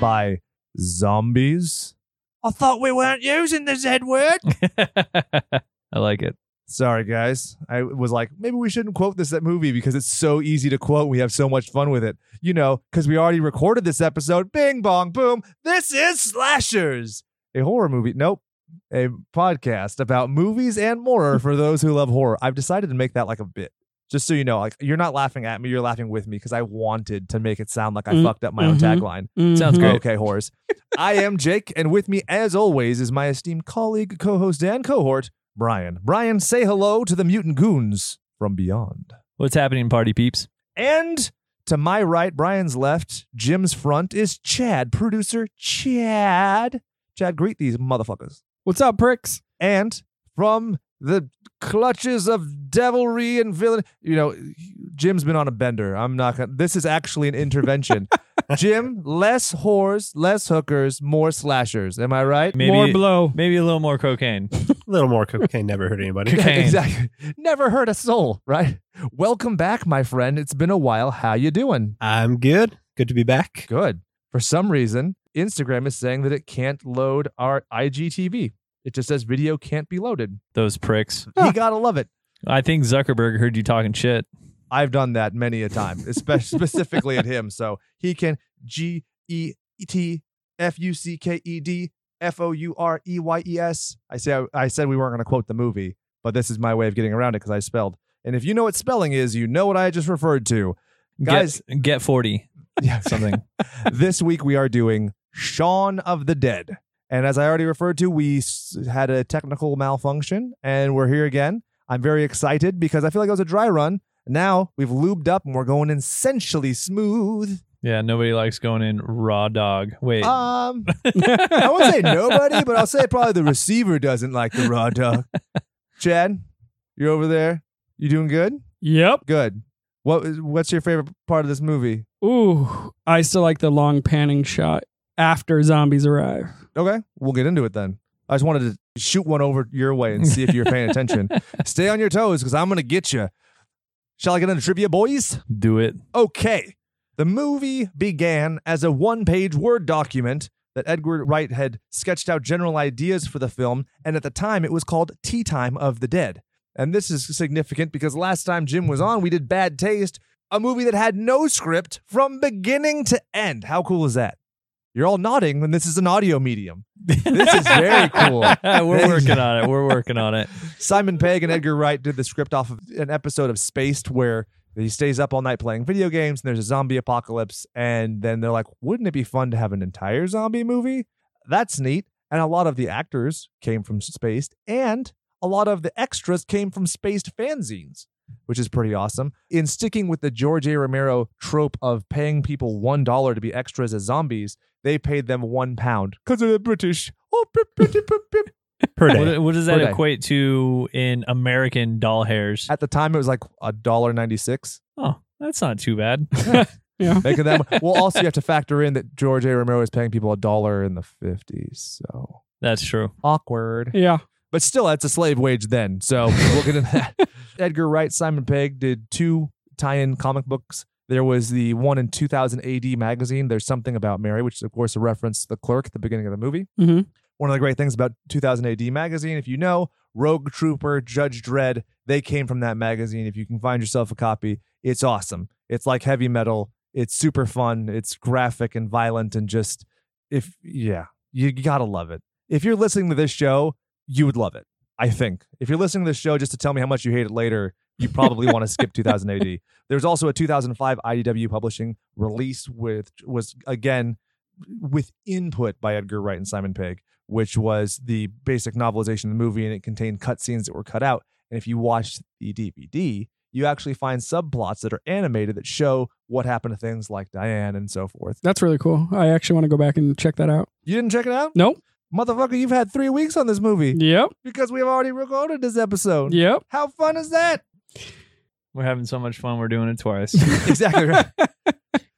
surrounded by zombies. I thought we weren't using the Z word. I like it. Sorry, guys. I was like, maybe we shouldn't quote this at movie because it's so easy to quote. We have so much fun with it. You know, because we already recorded this episode. Bing, bong, boom. This is Slashers, a horror movie. Nope. A podcast about movies and more for those who love horror. I've decided to make that like a bit. Just so you know, like you're not laughing at me, you're laughing with me because I wanted to make it sound like I Mm, fucked up my own mhm. tagline. Sounds Mhm. great. Okay, horrors. I am Jake, and with me, as always, is my esteemed colleague, co-host, and cohort, Brian. Brian, say hello to the mutant goons from beyond. What's happening, party peeps? And to my right, Brian's left, Jim's front is Chad, producer Chad. Chad, greet these motherfuckers. What's up, pricks? And from the clutches of devilry and villain, you know, Jim's been on a bender. I'm not gonna. This is actually an intervention. Jim, less whores, less hookers, more slashers. Am I right? Maybe More blow. maybe a little more cocaine. A little more cocaine never hurt anybody. Cocaine. exactly. Never hurt a soul, right? Welcome back, my friend. It's been a while. How you doing? I'm good. Good to be back. Good. For some reason, Instagram is saying that it can't load our IGTV. It just says video can't be loaded. Those pricks. You gotta love it. I think Zuckerberg heard you talking shit. I've done that many a time, especially specifically at him. So he can G E T F U C K E D F O U R E Y E S. I say I said we weren't going to quote the movie, but this is my way of getting around it because I spelled. And if you know what spelling is, you know what I just referred to. Guys- get, get forty Yeah. something. this week we are doing Shaun of the Dead. And as I already referred to, we had a technical malfunction and we're here again. I'm very excited because I feel like it was a dry run. Now we've lubed up and we're going essentially smooth. yeah, nobody likes going in raw dog. Wait, Um, I won't say nobody, but I'll say probably the receiver doesn't like the raw dog. Chad, you're over there. You doing good? Yep. Good. What is what's your favorite part of this movie? Ooh, I still like the long panning shot after zombies arrive. Okay, we'll get into it then. I just wanted to shoot one over your way and see if you're paying attention. Stay on your toes because I'm going to get you. Shall I get into trivia, boys? do it. Okay. The movie began as a one page Word document that Edgar Wright had sketched out general ideas for the film, and at the time it was called Tea Time of the Dead. And this is significant because last time Jim was on, we did Bad Taste, a movie that had no script from beginning to end. How cool is that? You're all nodding when this is an audio medium. This is very cool. We're working on it. We're working on it. Simon Pegg and Edgar Wright did the script off of an episode of Spaced where he stays up all night playing video games and there's a zombie apocalypse. And then they're like, wouldn't it be fun to have an entire zombie movie? That's neat. And a lot of the actors came from Spaced and a lot of the extras came from Spaced fanzines, which is pretty awesome. In sticking with the George A. Romero trope of paying people $1 to be extras as zombies, they paid them one pound because they're British. Oh, pip, pip, pip, pip, pip. Per day. What, what does that Per day. equate to in American doll hairs? At the time, it was like a dollar ninety six. Oh, that's not too bad. Yeah. Making them well. Also, you have to factor in that George A. Romero is paying people a dollar in the fifties. So That's true. awkward. Yeah. But still, that's a slave wage then. So we'll get into that. Edgar Wright, Simon Pegg did two tie-in comic books. There was the one in 2000 AD magazine. There's something about Mary, which is of course a reference to the clerk at the beginning of the movie. Mhm. One of the great things about 2000 AD magazine, if you know, Rogue Trooper, Judge Dredd, they came from that magazine. If you can find yourself a copy, it's awesome. It's like heavy metal. It's super fun. It's graphic and violent and just if yeah, you gotta love it. If you're listening to this show, you would love it. I think. If you're listening to this show just to tell me how much you hate it later, you probably want to skip 2000 AD. There's also a 2005 IDW publishing release with was again with input by Edgar Wright and Simon Pegg, which was the basic novelization of the movie, and it contained cutscenes that were cut out. And if you watch the DVD, you actually find subplots that are animated that show what happened to things like Diane and so forth. That's really cool. I actually want to go back and check that out. You didn't check it out? Nope. Motherfucker, you've had three weeks on this movie Yep. because we've already recorded this episode. Yep. How fun is that? We're having so much fun. We're doing it twice. exactly right.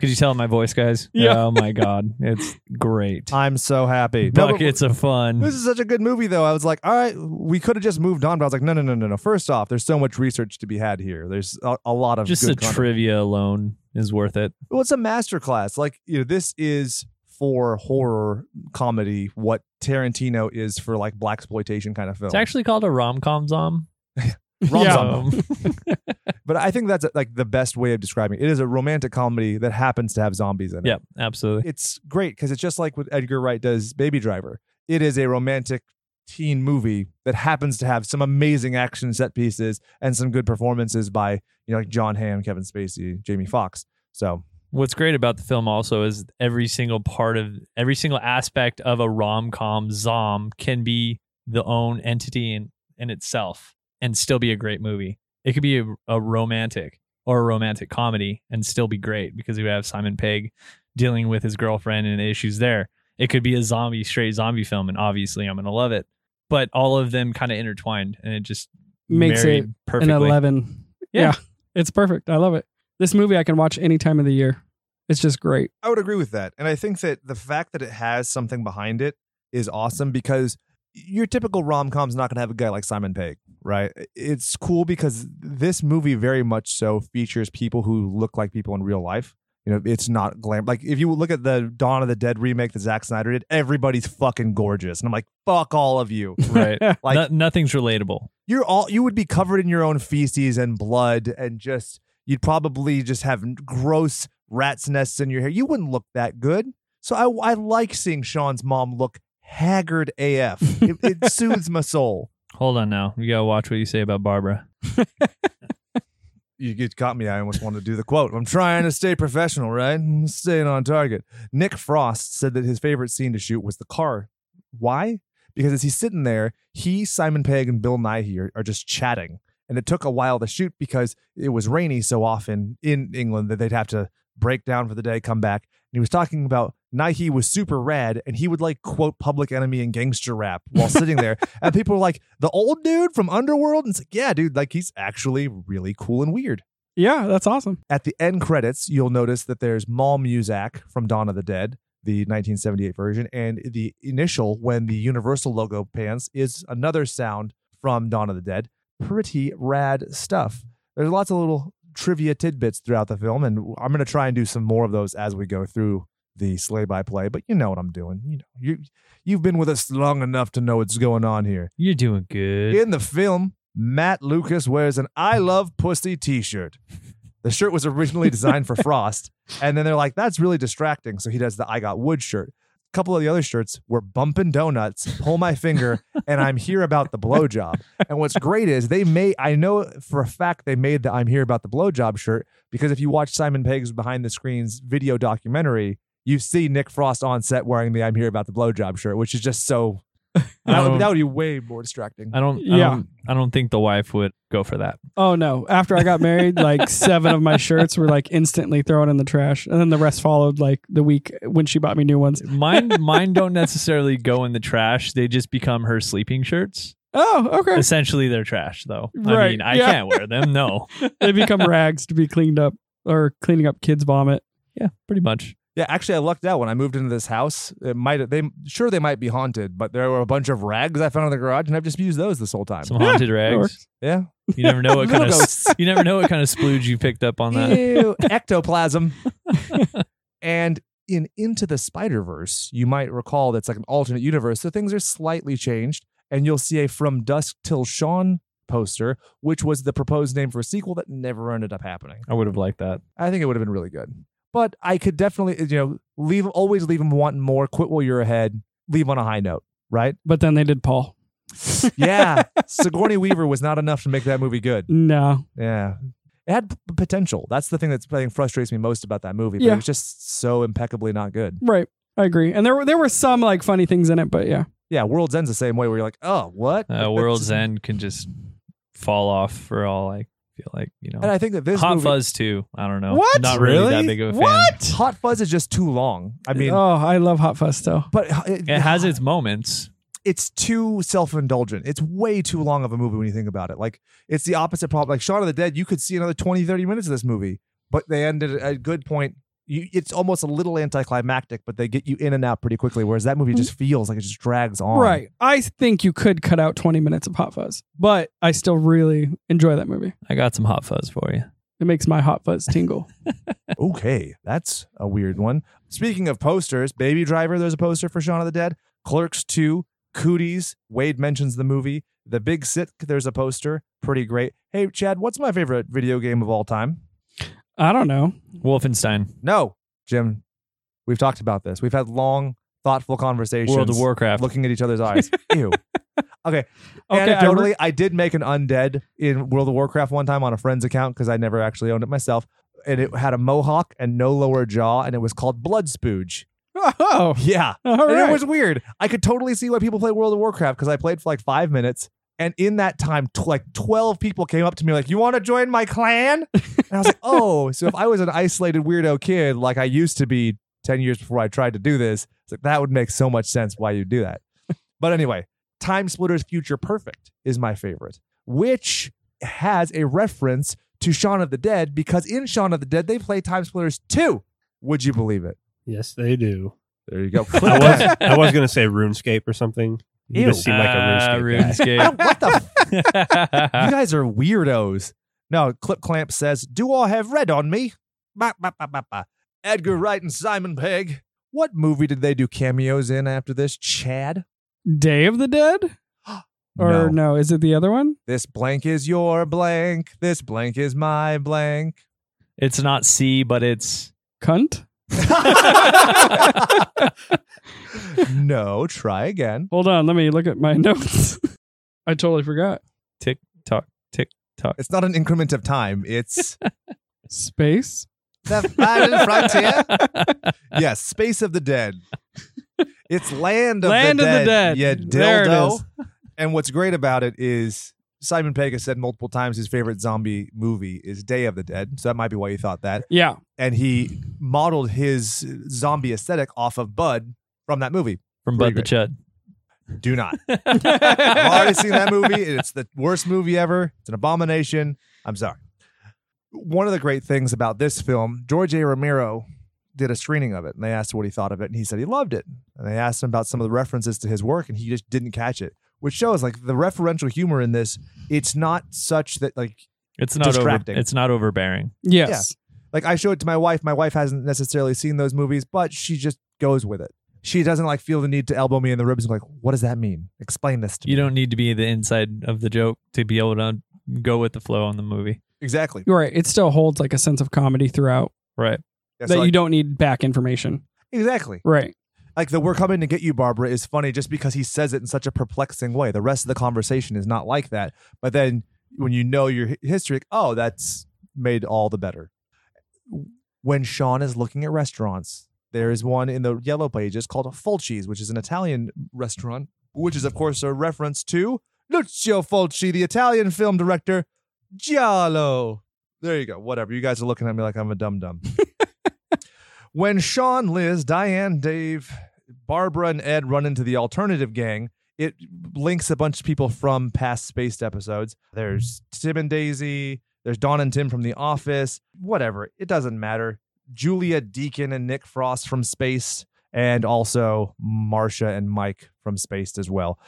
Could you tell my voice, guys? Yeah. Oh my god, it's great. I'm so happy. No, but- Buckets of fun. This is such a good movie, though. I was like, all right, we could have just moved on, but I was like, no, no, no, no, no. First off, there's so much research to be had here. There's a, a lot of Just good the content. trivia alone is worth it. Well, it's a masterclass. Like, you know, this is for horror comedy what Tarantino is for like black exploitation kind of film. It's actually called a rom com zom. Rom-com. Yeah. but I think that's like the best way of describing it. It is a romantic comedy that happens to have zombies in it. yeah, absolutely. It's great because it's just like what Edgar Wright does Baby Driver. It is a romantic teen movie that happens to have some amazing action set pieces and some good performances by, you know, like Jon Hamm, Kevin Spacey, Jamie Foxx. So What's great about the film also is every single part of every single aspect of a rom com zom can be the own entity in, in itself and still be a great movie. It could be a, a romantic or a romantic comedy and still be great because you have Simon Pegg dealing with his girlfriend and the issues there. It could be a zombie, straight zombie film, and obviously I'm gonna love it. But all of them kind of intertwined, and it just Makes it an perfectly. 11. Yeah. Yeah. It's perfect. I love it. This movie I can watch any time of the year. It's just great. I would agree with that. And I think that the fact that it has something behind it is awesome because your typical rom com's not going to have a guy like Simon Pegg, right? It's cool because this movie very much so features people who look like people in real life. You know, it's not glam. Like if you look at the Dawn of the Dead remake that Zack Snyder did, everybody's fucking gorgeous, and I'm like, fuck all of you. right. Like No- nothing's relatable. you're all you would be covered in your own feces and blood and just you'd probably just have gross rat's nests in your hair. You wouldn't look that good. So i, I like seeing shaun's mom look haggard af it, it soothes my soul. Hold on now. You gotta watch what you say about Barbara. you get caught me. I almost wanted to do the quote. I'm trying to stay professional right? I'm staying on target. Nick frost said that his favorite scene to shoot was the car. Why? Because as he's sitting there he simon pegg and bill nighy are, are just chatting and it took a while to shoot because it was rainy so often in england that they'd have to break down for the day come back and he was talking about Nighy was super rad, and he would like quote Public Enemy and gangster rap while sitting there, and people were like, "The old dude from Underworld," and it's like, "Yeah, dude, like he's actually really cool and weird." Yeah, that's awesome. At the end credits, you'll notice that there's Mal Muzak from Dawn of the Dead, the 1978 version, and the initial when the Universal logo pans is another sound from Dawn of the Dead. Pretty rad stuff. There's lots of little trivia tidbits throughout the film, and I'm going to try and do some more of those as we go through the slay by play. But you know what I'm doing. You know, you you've been with us long enough to know what's going on here. You're doing good. In the film, Matt Lucas wears an I Love Pussy t shirt. The shirt was originally designed for Frost, and then they're like, that's really distracting. So he does the I Got Wood shirt. A couple of the other shirts were bumping Donuts, Pull My Finger, and I'm Here About the Blowjob. And what's great is they made, I know for a fact they made the I'm Here About the Blowjob shirt because if you watch Simon Pegg's behind the screens video documentary, you see Nick Frost on set wearing the I'm Here About the Blowjob shirt, which is just so. That would, that um, would be way more distracting. I don't. I Yeah. don't. I don't think the wife would go for that. Oh no! After I got married, like seven of my shirts were like instantly thrown in the trash, and then the rest followed like the week when she bought me new ones. Mine. mine don't necessarily go in the trash. They just become her sleeping shirts. Oh, okay. Essentially, they're trash, though. I Right, mean, I yeah. can't wear them. No. they become rags to be cleaned up or cleaning up kids' vomit. Yeah, pretty much. Yeah, actually, I lucked out when I moved into this house. It might they sure they might be haunted, but there were a bunch of rags I found in the garage, and I've just used those this whole time. Some haunted that rags. yeah, You never know what kind of you never know what kind of splooge you picked up on that. Ew, ectoplasm. and in Into the Spider Verse, you might recall that's like an alternate universe, so things are slightly changed, and you'll see a From Dusk Till Dawn poster, which was the proposed name for a sequel that never ended up happening. I would have liked that. I think it would have been really good. But I could definitely, you know, leave always leave them wanting more. Quit while you're ahead. Leave on a high note, right? But then they did Paul. Yeah, Sigourney Weaver was not enough to make that movie good. No. Yeah, it had p- potential. That's the thing that's I think frustrates me most about that movie. But Yeah. it was just so impeccably not good. Right. I agree. And there were there were some like funny things in it, but yeah. Yeah, World's End's the same way. Where you're like, oh, what? Uh, World's just- End can just fall off for all I feel like. You know. And I think that this Hot movie, Fuzz too. I don't know. What? Not really, that big of a fan. What? Hot Fuzz is just too long. I mean, oh, I love Hot Fuzz though. but uh, it, It has its moments. it's too self-indulgent. It's way too long of a movie when you think about it. Like it's the opposite problem. Like Shaun of the Dead, you could see another 20, 30 minutes of this movie, but they ended at a good point, you, it's almost a little anticlimactic, but they get you in and out pretty quickly. Whereas that movie mm-hmm. just feels like it just drags on. Right. I think you could cut out 20 minutes of Hot Fuzz, but I still really enjoy that movie. I got some hot fuzz for you. It makes my Hot Fuzz tingle. Okay, that's a weird one. Speaking of posters, Baby Driver, there's a poster for Shaun of the Dead. Clerks 2, Cooties, Wade mentions the movie. The Big Sick, there's a poster. Pretty great. Hey, Chad, what's my favorite video game of all time? I don't know. Wolfenstein, No, Jim, we've talked about this. We've had long, thoughtful conversations. World of Warcraft. Looking at each other's eyes. Ew. Okay. Okay, I Anecdotally, re- I, did make an undead in World of Warcraft one time on a friend's account because I never actually owned it myself. And it had a mohawk and no lower jaw, and it was called Blood Spooge. Oh, Yeah. all And right. it was weird. I could totally see why people play World of Warcraft because I played for like five minutes. And in that time, tw- like 12 people came up to me like, You want to join my clan? And I was like, Oh, so if I was an isolated weirdo kid like I used to be 10 years before I tried to do this, it's like that would make so much sense why you do that. but anyway, Time Splitters Future Perfect is my favorite, which has a reference to Shaun of the Dead because in Shaun of the Dead, they play Time Splitters 2. Would you believe it? Yes, they do. There you go. I was I was gonna say RuneScape or something. You Ew. just seem like a Ah, RuneScape. guy. I what the You guys are weirdos. No, Clip Clamp says, Do all have red on me? Ba, ba, ba, ba, ba. Edgar Wright and Simon Pegg. What movie did they do cameos in after this? Chad? Day of the Dead? Or no. no. is it the other one? This blank is your blank. This blank is my blank. it's not C, but it's Cunt? No, try again. Hold on, let me look at my notes. I totally forgot. tick tock, tick tock. It's not an increment of time. It's Space? the final frontier. Yes, Space of the Dead. It's Land of Land the of the Dead. Dead. Yeah, There it dildo. And what's great about it is Simon Pegg has said multiple times his favorite zombie movie is Day of the Dead. So that might be why you thought that. Yeah. And he modeled his zombie aesthetic off of Bud from that movie. From Pretty Bud the Chud. Do not. I've already seen that movie. It's the worst movie ever. It's an abomination. I'm sorry. One of the great things about this film, George A. Romero did a screening of it, and they asked what he thought of it, and he said he loved it. And they asked him about some of the references to his work, and he just didn't catch it, which shows like the referential humor in this. It's not such that like It's not over, Distracting. it's not overbearing. Yes. like I show it to my wife. My wife hasn't necessarily seen those movies, but she just goes with it. She doesn't like feel the need to elbow me in the ribs and be like, "What does that mean? Explain this to You me." You don't need to be the inside of the joke to be able to go with the flow on the movie. exactly. You're right. It still holds like a sense of comedy throughout Right. Yeah, that so, you don't need back information. exactly. Right. Like the we're coming to get you barbara is funny just because he says it in such a perplexing way. The rest of the conversation is not like that. But then when you know your history oh that's made all the better. When shaun is looking at restaurants there is one in the yellow pages called fulci's which is an italian restaurant which is of course a reference to lucio fulci the italian film director giallo. There you go. Whatever. You guys are looking at me like i'm a dum-dum when Shaun, Liz, Diane, Dave, Barbara, and Ed run into the alternative gang, it links a bunch of people from past Spaced episodes. There's Tim and Daisy, there's Don and Tim from The Office, whatever. It doesn't matter. Julia Deakin and Nick Frost from Space, and also Marsha and Mike from Spaced as well.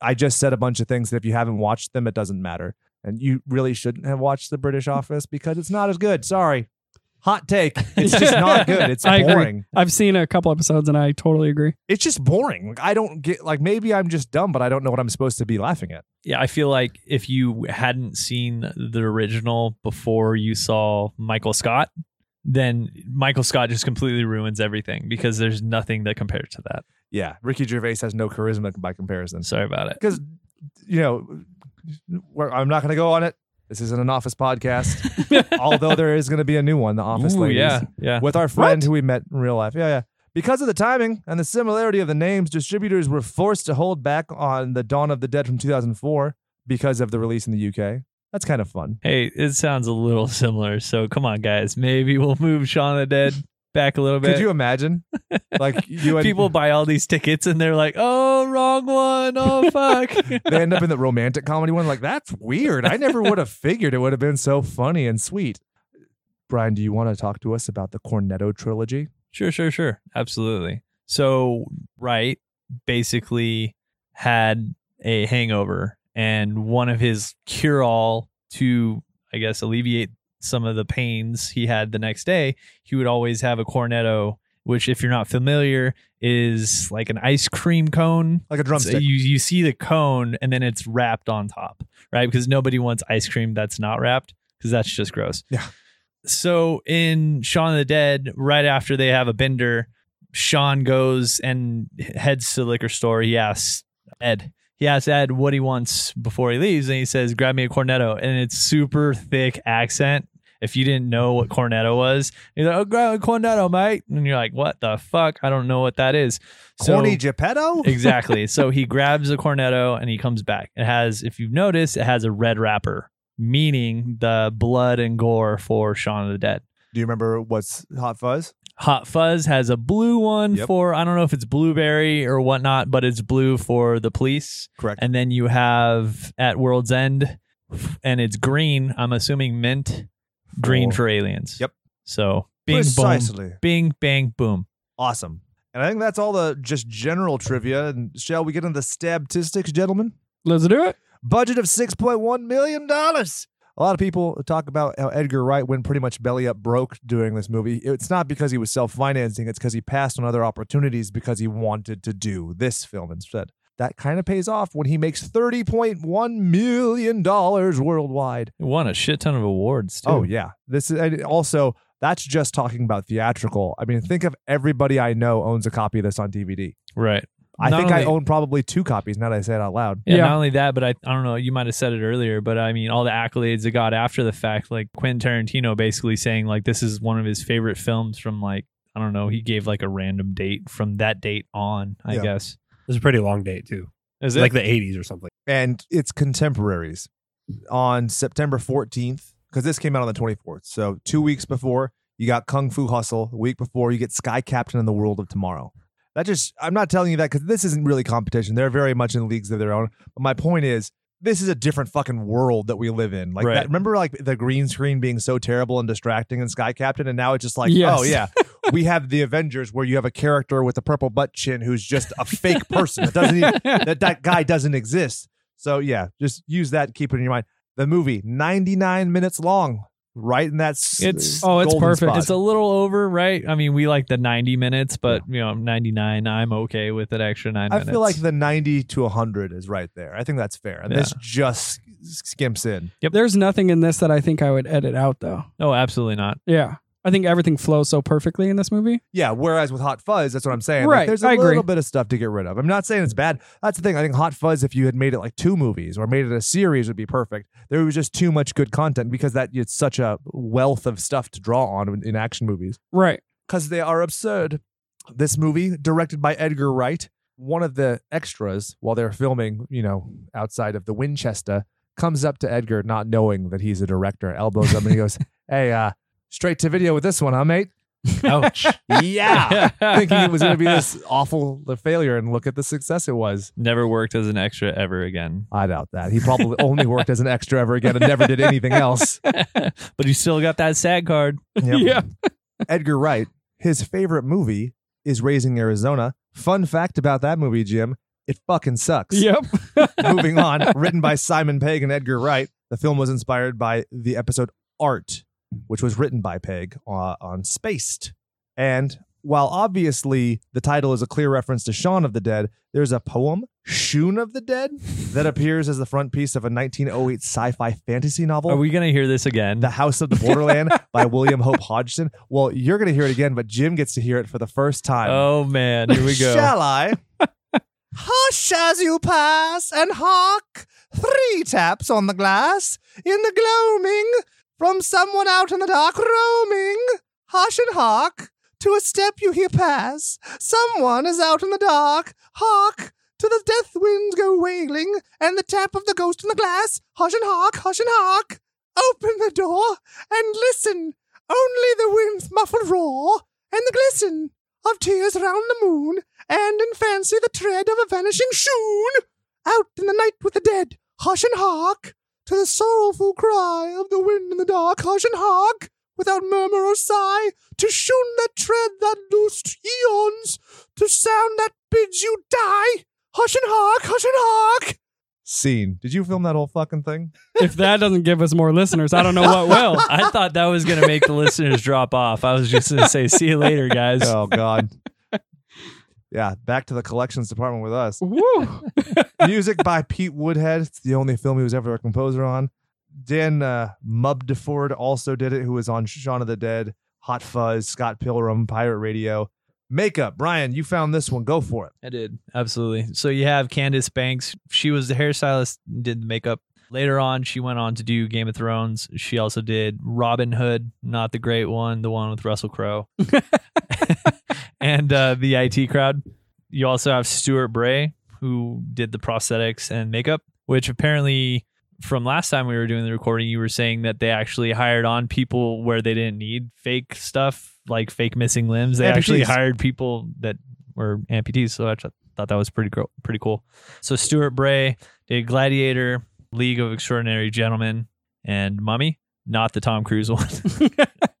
I just said a bunch of things that if you haven't watched them, it doesn't matter. And you really shouldn't have watched The British Office because it's not as good. Sorry. Hot take. It's just not good. It's I agree. boring I've seen a couple episodes and I totally agree. it's just boring. Like, I don't get like maybe I'm just dumb, but I don't know what I'm supposed to be laughing at. Yeah, I feel like if you hadn't seen the original before you saw Michael Scott, then Michael Scott just completely ruins everything because there's nothing that compares to that. Yeah, Ricky Gervais has no charisma by comparison. Sorry about it. Because you know, I'm not going to go on it. This isn't an Office podcast, although there is going to be a new one, The Office Ooh, Ladies, yeah, yeah. with our friend who we met in real life. Yeah, yeah. Because of the timing and the similarity of the names, distributors were forced to hold back on the Dawn of the Dead from 2004 because of the release in the UK. That's kind of fun. Hey, it sounds a little similar. So come on, guys. Maybe we'll move Shaun of the Dead back a little bit. Could you imagine? Like you and People buy all these tickets and they're like, "Oh, wrong one. Oh, fuck." they end up in the romantic comedy one. Like, that's weird. I never would have figured it would have been so funny and sweet. Brian, do you want to talk to us about the Cornetto trilogy? Sure, sure, sure. Absolutely. So, Wright basically had a hangover, and one of his cure all to, I guess, alleviate some of the pains he had the next day, he would always have a cornetto, which, if you're not familiar, is like an ice cream cone. Like a So drumstick. you you see the cone and then it's wrapped on top, right? Because nobody wants ice cream that's not wrapped because that's just gross. Yeah. So in Shaun of the Dead, right after they have a bender, Shaun goes and heads to the liquor store. He asks Ed. He asks Ed what he wants before he leaves, and he says, "Grab me a cornetto." And it's super thick accent. If you didn't know what cornetto was, you're like, "Oh, grab a cornetto, mate," and you're like, "What the fuck? I don't know what that is." So- Corny Geppetto? exactly. So he grabs a cornetto and he comes back. It has, if you've noticed, it has a red wrapper, meaning the blood and gore for Shaun of the Dead. Do you remember what's Hot Fuzz? Hot Fuzz has a blue one Yep. for I don't know if it's blueberry or whatnot, but it's blue for the police. Correct. And then you have at World's End, and it's green. I'm assuming mint, green For- for aliens. Yep. So bing Precisely. boom, bing bang boom. Awesome. And I think that's all the just general trivia. And shall we get into the statistics, gentlemen? Let's do it. Budget of $6.1 million. A lot of people talk about how Edgar Wright went pretty much belly up broke doing this movie. It's not because he was self financing, it's because he passed on other opportunities because he wanted to do this film instead. That kind of pays off when he makes $30.1 million worldwide. It won a shit ton of awards too. Oh yeah, this is and also that's just talking about theatrical. I mean, think of everybody I know owns a copy of this on DVD. right. I Not think I own probably two copies now that I say it out loud. Yeah, Yeah. not only that, but I, I don't know, you might have said it earlier, but I mean, all the accolades it got after the fact, like Quentin Tarantino basically saying, like, this is one of his favorite films from, like, I don't know, he gave like a random date from that date on, I Yeah. guess. It's a pretty long date too. Is It's like the 80s or something. And it's contemporaries on September 14th because this came out on the 24th. So two weeks before you got Kung Fu Hustle. The week before you get Sky Captain in the World of Tomorrow. That just I'm not telling you that because this isn't really competition. They're very much in leagues of their own. But my point is. This is a different fucking world that we live in. Like Right. that. Remember, like the green screen being so terrible and distracting in Sky Captain, and now it's just like, oh, Yes. oh yeah, we have the Avengers where you have a character with a purple butt chin who's just a fake person that doesn't even that that guy doesn't exist. So yeah, just use that. Keep it in your mind. The movie, ninety nine minutes long, right in that. It's- Oh, it's perfect. spot. It's a little over, right? I mean, we like the 90 minutes, but, you know, 99, I'm okay with that extra nine I minutes. feel like the ninety to hundred is right there. I think that's fair, and this just skimps in. Yep there's nothing in this that I think I would edit out though. oh, absolutely not. Yeah. I think everything flows so perfectly in this movie. Yeah. Whereas with Hot Fuzz, that's what I'm saying. Right, Like, there's a I agree. little bit of stuff to get rid of. I'm not saying it's bad. That's the thing. I think Hot Fuzz, if you had made it like two movies or made it a series, would be perfect. There was just too much good content because that it's such a wealth of stuff to draw on in, in action movies Right. because they are absurd. This movie, directed by Edgar Wright, one of the extras while they're filming, you know, outside of the Winchester, comes up to Edgar, not knowing that he's a director, elbows him, and he goes, "Hey, uh, straight to video with this one, huh, mate?" Ouch. Yeah, thinking it was going to be this awful failure, and look at the success it was. Never worked as an extra ever again. I doubt that. He probably only worked as an extra ever again and never did anything else. but he still got that SAG card. Yep. Yeah. Edgar Wright, his favorite movie is Raising Arizona. Fun fact about that movie, Jim, it fucking sucks. Yep. Moving on, written by Simon Pegg and Edgar Wright. The film was inspired by the episode Art, which was written by Pegg uh, on Spaced. And while obviously the title is a clear reference to Shaun of the Dead, there's a poem, Shoon of the Dead, that appears as the front piece of a 1908 sci fi fantasy novel. Are we going to hear this again? The House of the Borderland by William Hope Hodgson. Well, you're going to hear it again, but Jim gets to hear it for the first time. oh, man. Here we go. Shall I? Hush as you pass and hark. Three taps on the glass in the gloaming from someone out in the dark roaming. Hush and hark to a step you hear pass. Someone is out in the dark. Hark to the death winds go wailing and the tap of the ghost in the glass. Hush and hark, hush and hark. Open the door and listen. Only the wind's muffled roar and the glisten of tears round the moon, and in fancy the tread of a vanishing shoon. Out in the night with the dead, hush and hark to the sorrowful cry of the wind in the dark. Hush and hark, without murmur or sigh, to tune that tread that loosed eons, to sound that bids you die. Hush and hark, hush and hark. Scene. Did you film that whole fucking thing? if that doesn't give us more listeners, I don't know what will. I thought that was gonna make the listeners drop off. I was just gonna say, see you later, guys. Oh God. Yeah, back to the collections department with us. Woo. Music by Pete Woodhead. It's the only film he was ever a composer on. Dan uh, Mudford also did it, who was on Shaun of the Dead, Hot Fuzz, Scott Pilgrim, Pirate Radio. Makeup. Brian, you found this one. Go for it. I did absolutely. So you have Candace Banks. She was the hairstylist, did the makeup. Later on, she went on to do Game of Thrones. She also did Robin Hood, not the great one, the one with Russell Crowe, and uh, the IT crowd. You also have Stuart Bray, who did the prosthetics and makeup, which apparently from last time we were doing the recording, you were saying that they actually hired on people where they didn't need fake stuff, like fake missing limbs. They actually hired people that were amputees. So I th- thought that was pretty pretty cool. So Stuart Bray did Gladiator, League of Extraordinary Gentlemen, and Mummy, not the Tom Cruise one.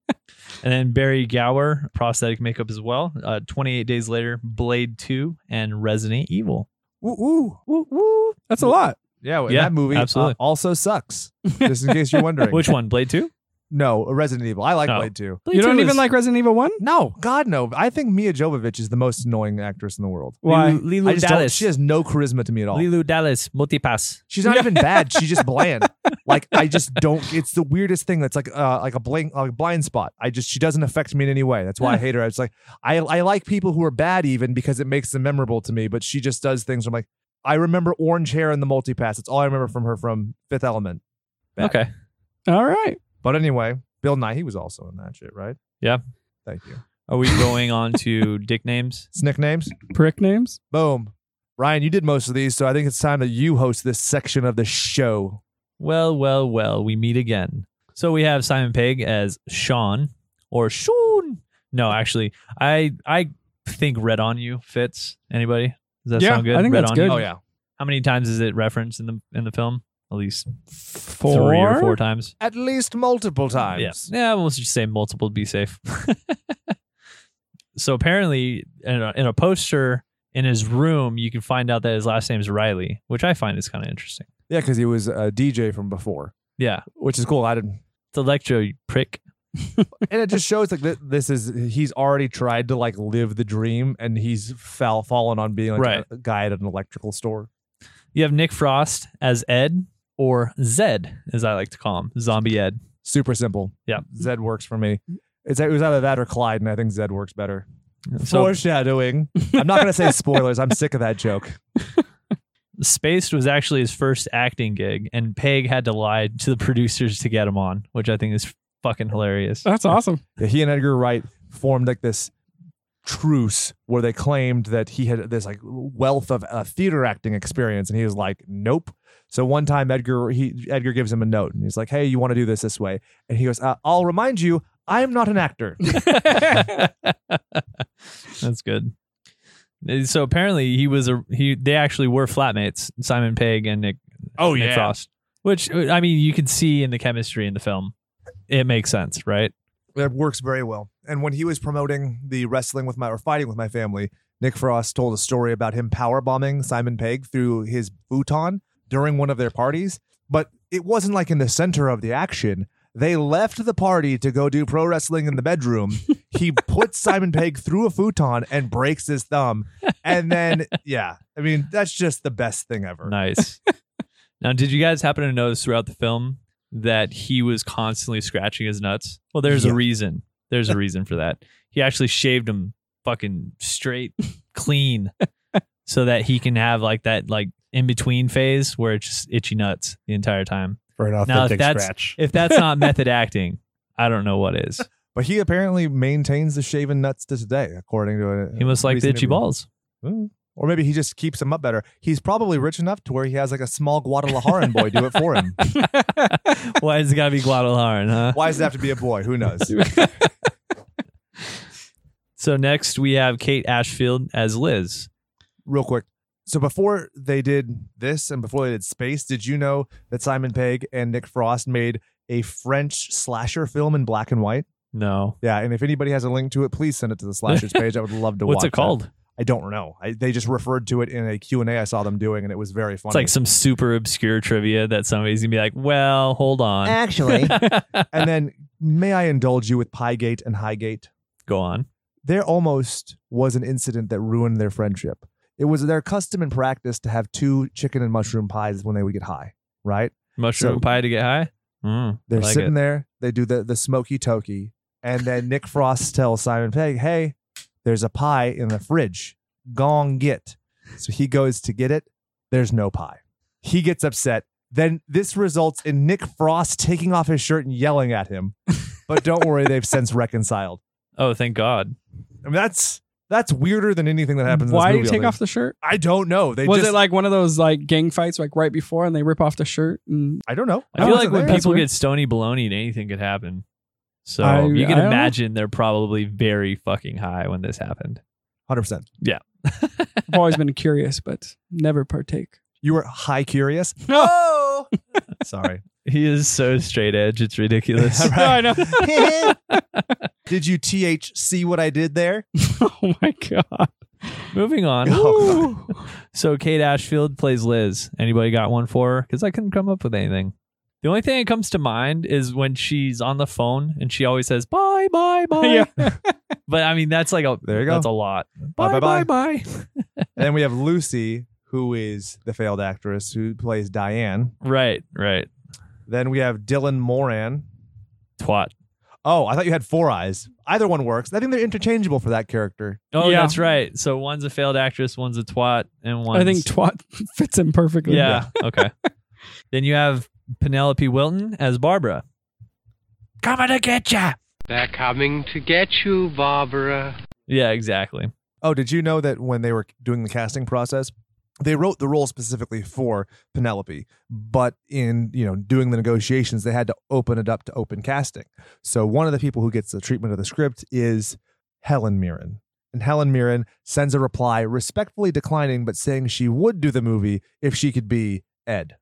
and then Barry Gower, prosthetic makeup as well. Uh, 28 days later, Blade 2 and Resident Evil. Woo, woo. Woo, woo. That's a lot. Yeah, Yeah, that movie absolutely. uh, also sucks. Just in case you're wondering. Which one? Blade 2? No, Resident Evil. I like Oh. Blade 2. You don't even like Resident Evil 1? No, God, no. I think Milla Jovovich is the most annoying actress in the world. Why? Leeloo I just don't, Dallas. she has no charisma to me at all. Leeloo Dallas, multipass. She's not even bad. She's just bland. Like I just don't. It's the weirdest thing. That's like uh, like a blank like a blind spot. I just she doesn't affect me in any way. That's why I hate her. It's like I I like people who are bad even because it makes them memorable to me. But she just does things. I'm like I remember orange hair in the multipass. That's all I remember from her from Fifth Element. Bad. Okay. All right. But anyway, Bill Nighy he was also in that shit, right? Yeah. Thank you. Are we going on to dick names? It's nicknames. Prick names? Boom. Ryan, you did most of these, so I think it's time that you host this section of the show. Well, well, well, we meet again. So we have Simon Pegg as Sean or Sean. No, actually, I I think Red on You fits. Anybody? Does that Yeah, sound good? I think Red that's on good. You? Oh yeah. How many times is it referenced in the in the film? At least Four? three or four times. At least multiple times. Yeah, yeah. We'll just say multiple to be safe. so apparently, in a, in a poster in his room, you can find out that his last name is Riley, which I find is kind of interesting. Yeah, because he was a DJ from before, Yeah, which is cool. I didn't, it's Electro you prick. and it just shows like th- this is he's already tried to like live the dream, and he's fell fallen on being like Right. a, guy at an electrical store. You have Nick Frost as Ed or Zed, as I like to call him, Zombie Ed. Super simple. Yeah. Zed works for me. It's it was either that or Clyde, and I think Zed works better. So Foreshadowing. I'm not gonna say spoilers. I'm sick of that joke. Spaced was actually his first acting gig, and Pegg had to lie to the producers to get him on, which I think is fucking hilarious. That's awesome. Yeah, he and Edgar Wright formed like this truce where they claimed that he had this like wealth of uh, theater acting experience, and he was like, "Nope." So one time, Edgar he Edgar gives him a note, and he's like, "Hey, you want to do this this way?" And he goes, uh, "I'll remind you, I am not an actor." That's good. Uh, So apparently he was a he. They actually were flatmates, Simon Pegg and Nick. Oh, Nick yeah. Frost. Which uh, I mean, you can see in the chemistry in the film. It makes sense, right? That works very well. And when he was promoting the wrestling with my or fighting with my family, Nick Frost told a story about him power bombing Simon Pegg through his futon during one of their parties. But it wasn't like in the center of the action. They left the party to go do pro wrestling in the bedroom. he puts Simon Pegg through a futon and breaks his thumb. And then, yeah, I mean, that's just the best thing ever. Nice. now, did you guys happen to notice throughout the film that he was constantly scratching his nuts? Well, there's Yeah. a reason. There's a reason for that. He actually shaved him fucking straight, clean, so that he can have like that like in between phase where it's just itchy nuts the entire time. for an Now, if authentic scratch. If that's not method acting, I don't know what is. But he apparently maintains the shaven nuts to today, according to a He must like the itchy interview. balls. Mm. Or maybe he just keeps him up better. He's probably rich enough to where he has like a small Guadalajaran boy do it for him. Why has it got to be Guadalajara, huh? Why does it have to be a boy? Who knows? So next we have Kate Ashfield as Liz. Real quick. So before they did this and before they did Space, did you know that Simon Pegg and Nick Frost made a French slasher film in black and white. No. Yeah, and if anybody has a link to it, please send it to the slashers page. I would love to watch it. What's watch it called? That. I don't know. I, they just referred to it in a Q&A I saw them doing, and it was very funny. It's like some super obscure trivia that somebody's gonna be like, "Well, hold on." Actually. and then, may I indulge you with Piegate and Highgate? Go on. There almost was an incident that ruined their friendship. It was their custom and practice to have two chicken and mushroom pies when they would get high, right? Mushroom So- pie to get high. Mm, They're like sitting it. there. They do the the smoky toki, and then Nick Frost tells Simon Pegg, "Hey, there's a pie in the fridge. Gong get." So he goes to get it. There's no pie. He gets upset. Then this results in Nick Frost taking off his shirt and yelling at him. But don't worry, they've since reconciled. Oh, thank God. I mean, that's that's weirder than anything that happens. Why do you take off the shirt? I don't know. They was just, it like one of those like gang fights like right before and they rip off the shirt? And I don't know. I feel like wasn't when there. people weird. get stony baloney, anything could happen. So I- you can I don't imagine they're probably very fucking high when this happened. hundred percent. Yeah. I've always been curious, but never partake. You were high curious. Oh, Sorry. He is so straight edge. It's ridiculous. No, I know. Did you th see what I did there? oh my god. Moving on. Oh, So Kate Ashfield plays Liz. Anybody got one for her? Because I couldn't come up with anything. The only thing that comes to mind is when she's on the phone and she always says bye bye bye. Yeah. But I mean that's like a There you go. that's a lot. Bye, Bye bye, bye bye. And then we have Lucy, who is the failed actress who plays Diane. Right, right. Then we have Dylan Moran. Twat. Oh, I thought you had four eyes. Either one works. I think they're interchangeable for that character. Oh, Yeah. that's right. So one's a failed actress, one's a twat, and one. I think twat fits him perfectly. Yeah. okay. then you have Penelope Wilton as Barbara. Coming to get ya. They're coming to get you, Barbara. Yeah, exactly. Oh, did you know that when they were doing the casting process, they wrote the role specifically for Penelope, but in you know doing the negotiations, they had to open it up to open casting. So one of the people who gets the treatment of the script is Helen Mirren. And Helen Mirren sends a reply respectfully declining, but saying she would do the movie if she could be Ed.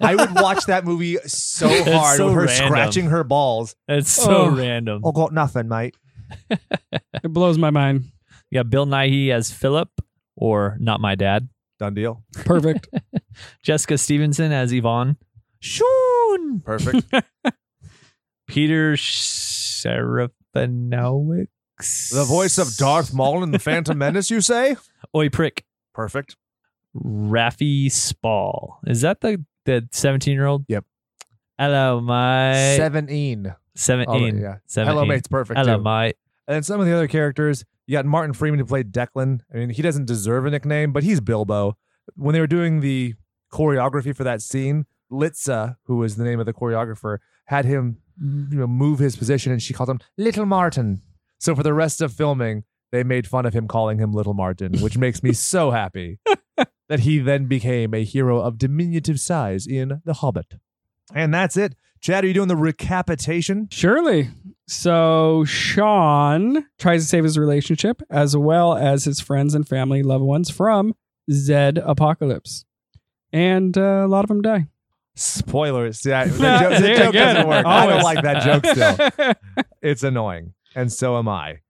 I would watch that movie so hard so with her random. scratching her balls. It's so Oh. random. Oh, got nothing, mate. It blows my mind. Yeah, Bill Nighy as Philip, or Not My Dad. Done deal. Perfect. Jessica Stevenson as Yvonne. Shoon. Perfect. Peter Serafinowicz. the voice of Darth Maul in the Phantom Menace, you say? Oi Prick. Perfect. Rafi Spall. Is that the the 17 year old? Yep. Hello, mate. Seventeen. 17. Oh, yeah. 17. Hello, mate's perfect. Hello, too. mate. And then some of the other characters, you got Martin Freeman who played Declan. I mean, he doesn't deserve a nickname, but he's Bilbo. When they were doing the choreography for that scene, Litza, who was the name of the choreographer, had him you know move his position, and she called him Little Martin. So for the rest of filming, they made fun of him calling him Little Martin, which makes me so happy that he then became a hero of diminutive size in The Hobbit. And that's it. Chad, are you doing the recapitation? Surely. So Shaun tries to save his relationship as well as his friends and family, loved ones from Zed Apocalypse. And uh, a lot of them die. Spoilers. Yeah, the joke, the joke doesn't work. I don't like that joke still. It's annoying. And so am I.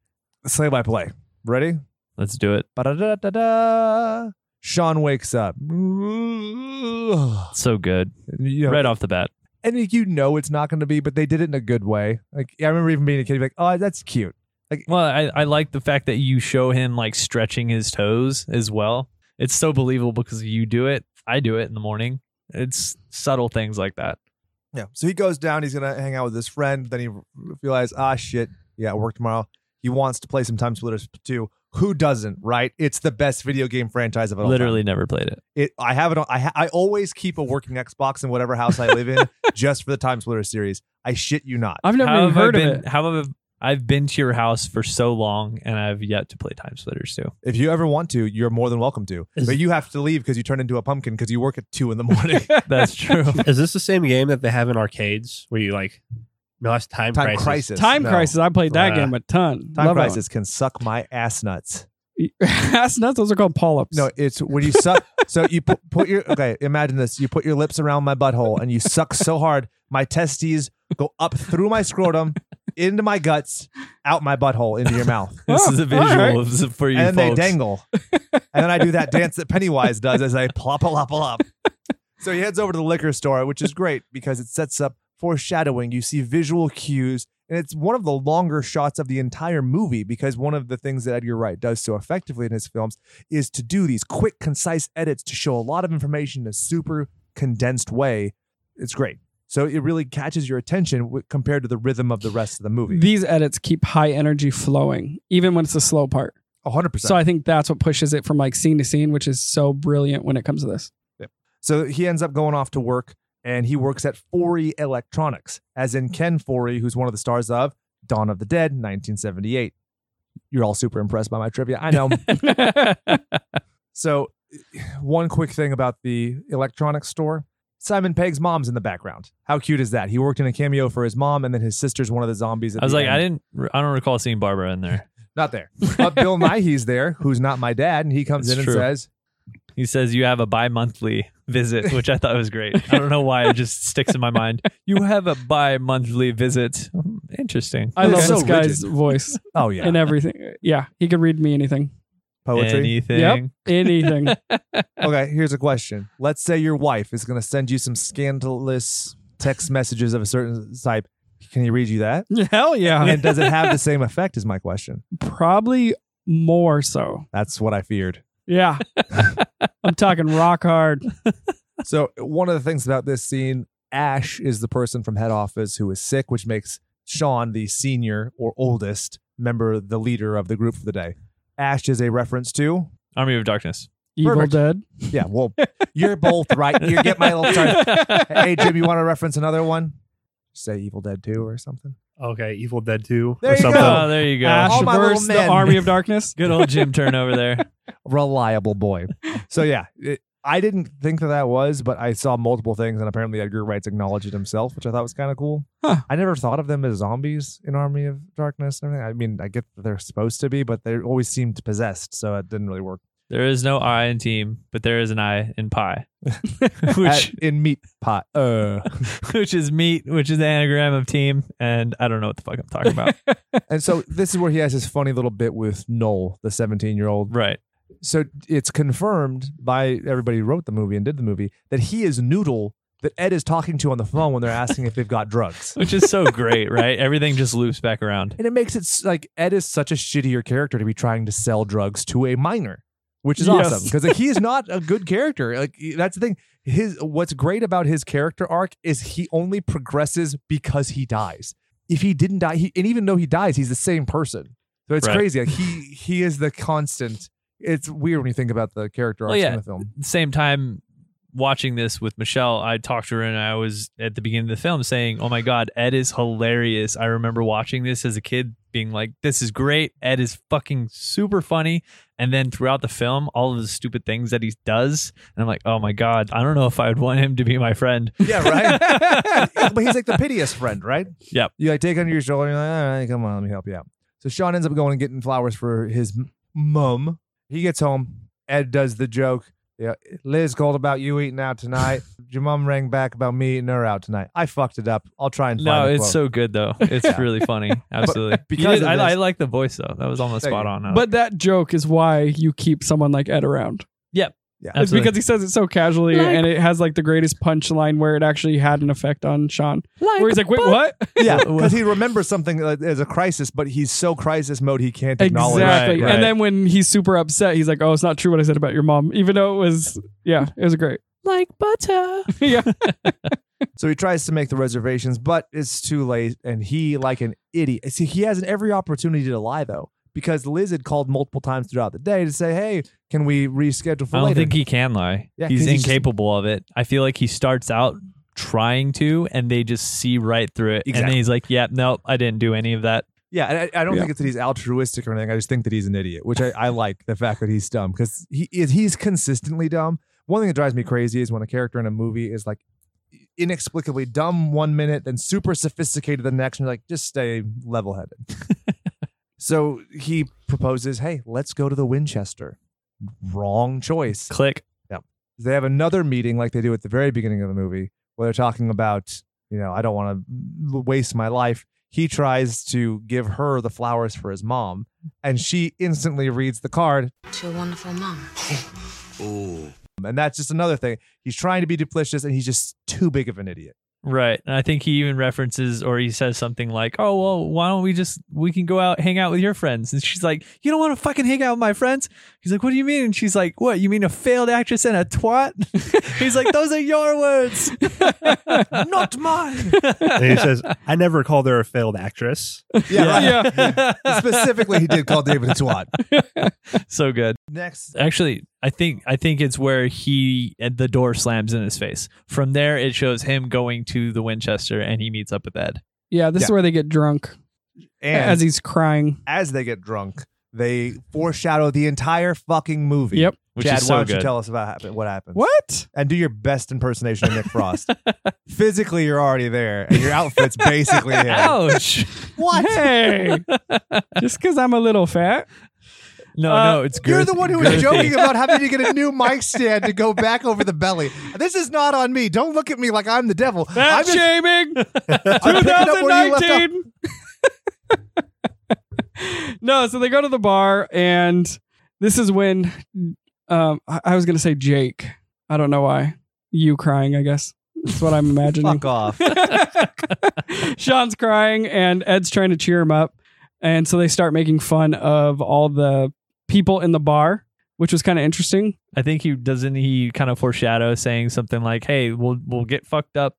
Play by play. Ready? Let's do it. Ba-da-da-da-da. Shaun wakes up. So good. You know, right off the bat. and you know it's not going to be, but they did it in a good way. Like I remember even being a kid, like, oh, that's cute. Like, Well, I, I like the fact that you show him like stretching his toes as well. It's so believable because you do it. I do it in the morning. It's subtle things like that. Yeah. So he goes down. He's gonna hang out with his friend. Then he realizes, ah, shit. Yeah, work tomorrow. He wants to play some Time Splitters too. Who doesn't? Right? It's the best video game franchise of all time. Literally never played it. It. I have it on. I ha, I always keep a working Xbox in whatever house I live in, just for the Time Splitters series. I shit you not. I've never how even heard I of been, it. How have I've been to your house for so long and I've yet to play Time Splitters too. If you ever want to, you're more than welcome to. But you have to leave because you turn into a pumpkin because you work at two in the morning. That's true. Is this the same game that they have in arcades where you like? No, that's Time, Time Crisis. Crisis. Time No. Crisis. I played that Uh, game a ton. Time Love that Crisis can suck my ass nuts. Ass nuts. Those are called polyps. No, it's when you suck So you put, put your okay. Imagine this: you put your lips around my butthole and you suck so hard, my testes go up through my scrotum, into my guts, out my butthole, into your mouth, This Oh, is a visual right. of- for you and then folks. they dangle. and then I do that dance that Pennywise does as I plop a lop a lop. So he heads over to the liquor store, which is great because it sets up foreshadowing. You see visual cues, and it's one of the longer shots of the entire movie because one of the things that Edgar Wright does so effectively in his films is to do these quick, concise edits to show a lot of information in a super condensed way. It's great. So it really catches your attention w- compared to the rhythm of the rest of the movie. These edits keep high energy flowing, even when it's a slow part. 100%. So I think that's what pushes it from like scene to scene, which is so brilliant when it comes to this. So he ends up going off to work and he works at Foree Electronics, as in Ken Foree, who's one of the stars of Dawn of the Dead, 1978. You're all super impressed by my trivia. I know. so, one quick thing about the electronics store Simon Pegg's mom's in the background. How cute is that? He worked in a cameo for his mom, and then his sister's one of the zombies. At I was like, end. I didn't, I don't recall seeing Barbara in there. Not there. But Bill Nighy's there, who's not my dad, and he comes That's in true. and says, He says you have a bi-monthly visit, which I thought was great. I don't know why it just sticks in my mind. You have a bi-monthly visit. Interesting. I love so this guy's voice "Oh yeah, and everything. Yeah, he could read me anything. poetry." Anything. Yep. Anything. Okay, here's a question. Let's say your wife is going to send you some scandalous text messages of a certain type. Can he read you that? Hell yeah. And does it have the same effect? Is my question. Probably more so. That's what I feared. Yeah. I'm talking rock hard. So one of the things about this scene, Ash is the person from head office who is sick, which makes Shaun the senior or oldest member, the leader of the group for the day. Ash is a reference to. Army of Darkness. Evil Perfect. Dead. Yeah, well, you're both right. You get my little. Sorry. Hey, Jim, you want to reference another one? Say Evil Dead 2 or something. Okay, Evil Dead 2 There or you something. go. Oh, there you go. Ash All my little versus the men. Army of Darkness. Good old Jim turn over there. Reliable boy. So yeah, it, I didn't think that that was, but I saw multiple things, and apparently Edgar Wright's acknowledged it himself, which I thought was kind of cool. Huh. I never thought of them as zombies in Army of Darkness. And everything. I mean, I get that they're supposed to be, but they always seemed possessed, so it didn't really work. There is no I in team, but there is an I in pie, At- which in meat pot, uh, which is meat, which is the anagram of team, and I don't know what the fuck I'm talking about. and so this is where he has his funny little bit with Noel, the seventeen-year-old. right. So it's confirmed by everybody who wrote the movie and did the movie that he is Noodle that Ed is talking to on the phone when they're asking if they've got drugs. Which is so great, right? Everything just loops back around. And it makes it like Ed is such a shittier character to be trying to sell drugs to a minor, which is Yes. awesome because he is not a good character. Like that's the thing. His what's great about his character arc is he only progresses because he dies. If he didn't die, he, and even though he dies, he's the same person. So it's Right. crazy. Like he he is the constant. It's weird when you think about the character arcs Well, yeah. in the film. Same time, watching this with Michelle, I talked to her and I was at the beginning of the film saying, "Oh my god, Ed is hilarious." I remember watching this as a kid, being like, "This is great. Ed is fucking super funny." And then throughout the film, all of the stupid things that he does, and I'm like, "Oh my god, I don't know if I would want him to be my friend." Yeah, right. but he's like the piteous friend, right? Yep. You like take under your shoulder. You're like, all right, come on, let me help you out. So Shaun ends up going and getting flowers for his mum. He gets home. Ed does the joke. Yeah, Liz called about you eating out tonight. Your mom rang back about me eating her out tonight. I fucked it up. I'll try and No, find the it's quote. so good though. It's Yeah. really funny. Absolutely. You because did- I, I like the voice though. That was almost Thank spot on. I But that joke is why you keep someone like Ed around. Yep. Yeah. It's because he says it so casually Like- and it has like the greatest punchline where it actually had an effect on Shaun. like Where he's like, wait, what? yeah, because he remembers something uh, as a crisis, but he's so crisis mode he can't acknowledge. Exactly. Right, right. And then when he's super upset, he's like, oh, it's not true what I said about your mom. Even though it was, yeah, it was great. like butter. yeah. So he tries to make the reservations, but it's too late. And he, like an idiot, see, he has every opportunity to lie though, because Liz had called multiple times throughout the day to say, "Hey, can we reschedule for I don't later?" think he can lie. Yeah, he's 'cause he's just- incapable of it. I feel like he starts out trying to, and they just see right through it. And Exactly. then he's like, "Yeah, no, I didn't do any of that." yeah, and I, I don't Yeah. think it's that he's altruistic or anything. I just think that he's an idiot, which I, I like the fact that he's dumb because he is he's consistently dumb. One thing that drives me crazy is when a character in a movie is like inexplicably dumb one minute, then super sophisticated the next, and you're like, just stay level headed. so he proposes, "Hey, let's go to the Winchester." Wrong choice. Click. is they have another meeting like they do at the very beginning of the movie where they're talking about, you know, I don't want to waste my life. He tries to give her the flowers for his mom, and she instantly reads the card. To a wonderful mom. Ooh. And that's just another thing. He's trying to be duplicitous, and he's just too big of an idiot. Right. And I think he even references or he says something like, Oh, well, why don't we just, we can go out, hang out with your friends. And she's like, You don't want to fucking hang out with my friends? He's like, What do you mean? And she's like, What? You mean a failed actress and a twat? He's like, Those are your words. Not mine. And he says, I never called her a failed actress. Yeah, right. Yeah. Specifically, he did call David a twat. so good. Next, Actually, I think I think it's where he the door slams in his face. From there, it shows him going to the Winchester and he meets up with Ed. Yeah, this is where they get drunk and as he's crying. as they get drunk, they foreshadow the entire fucking movie. Yep. Which Chad, is so why don't you tell us about what happened? What? And do your best impersonation of Nick Frost. Physically, you're already there, and your outfit's basically him. Ouch! What? Hey, just because I'm a little fat. No, Uh, no, it's You're the one who was joking about having to get a new mic stand to go back over the belly. This is not on me. Don't look at me like I'm the devil. I'm just, shaming. I'm picking up where you left off. 2019. no, so they go to the bar, and this is when um, I, I was going to say Jake. I don't know why. You crying, I guess. That's what I'm imagining. Fuck off. Shaun's crying, and Ed's trying to cheer him up. And so they start making fun of all the people in the bar, which was kind of interesting. I think he doesn't he kind of foreshadow saying something like, "Hey, we'll we'll get fucked up,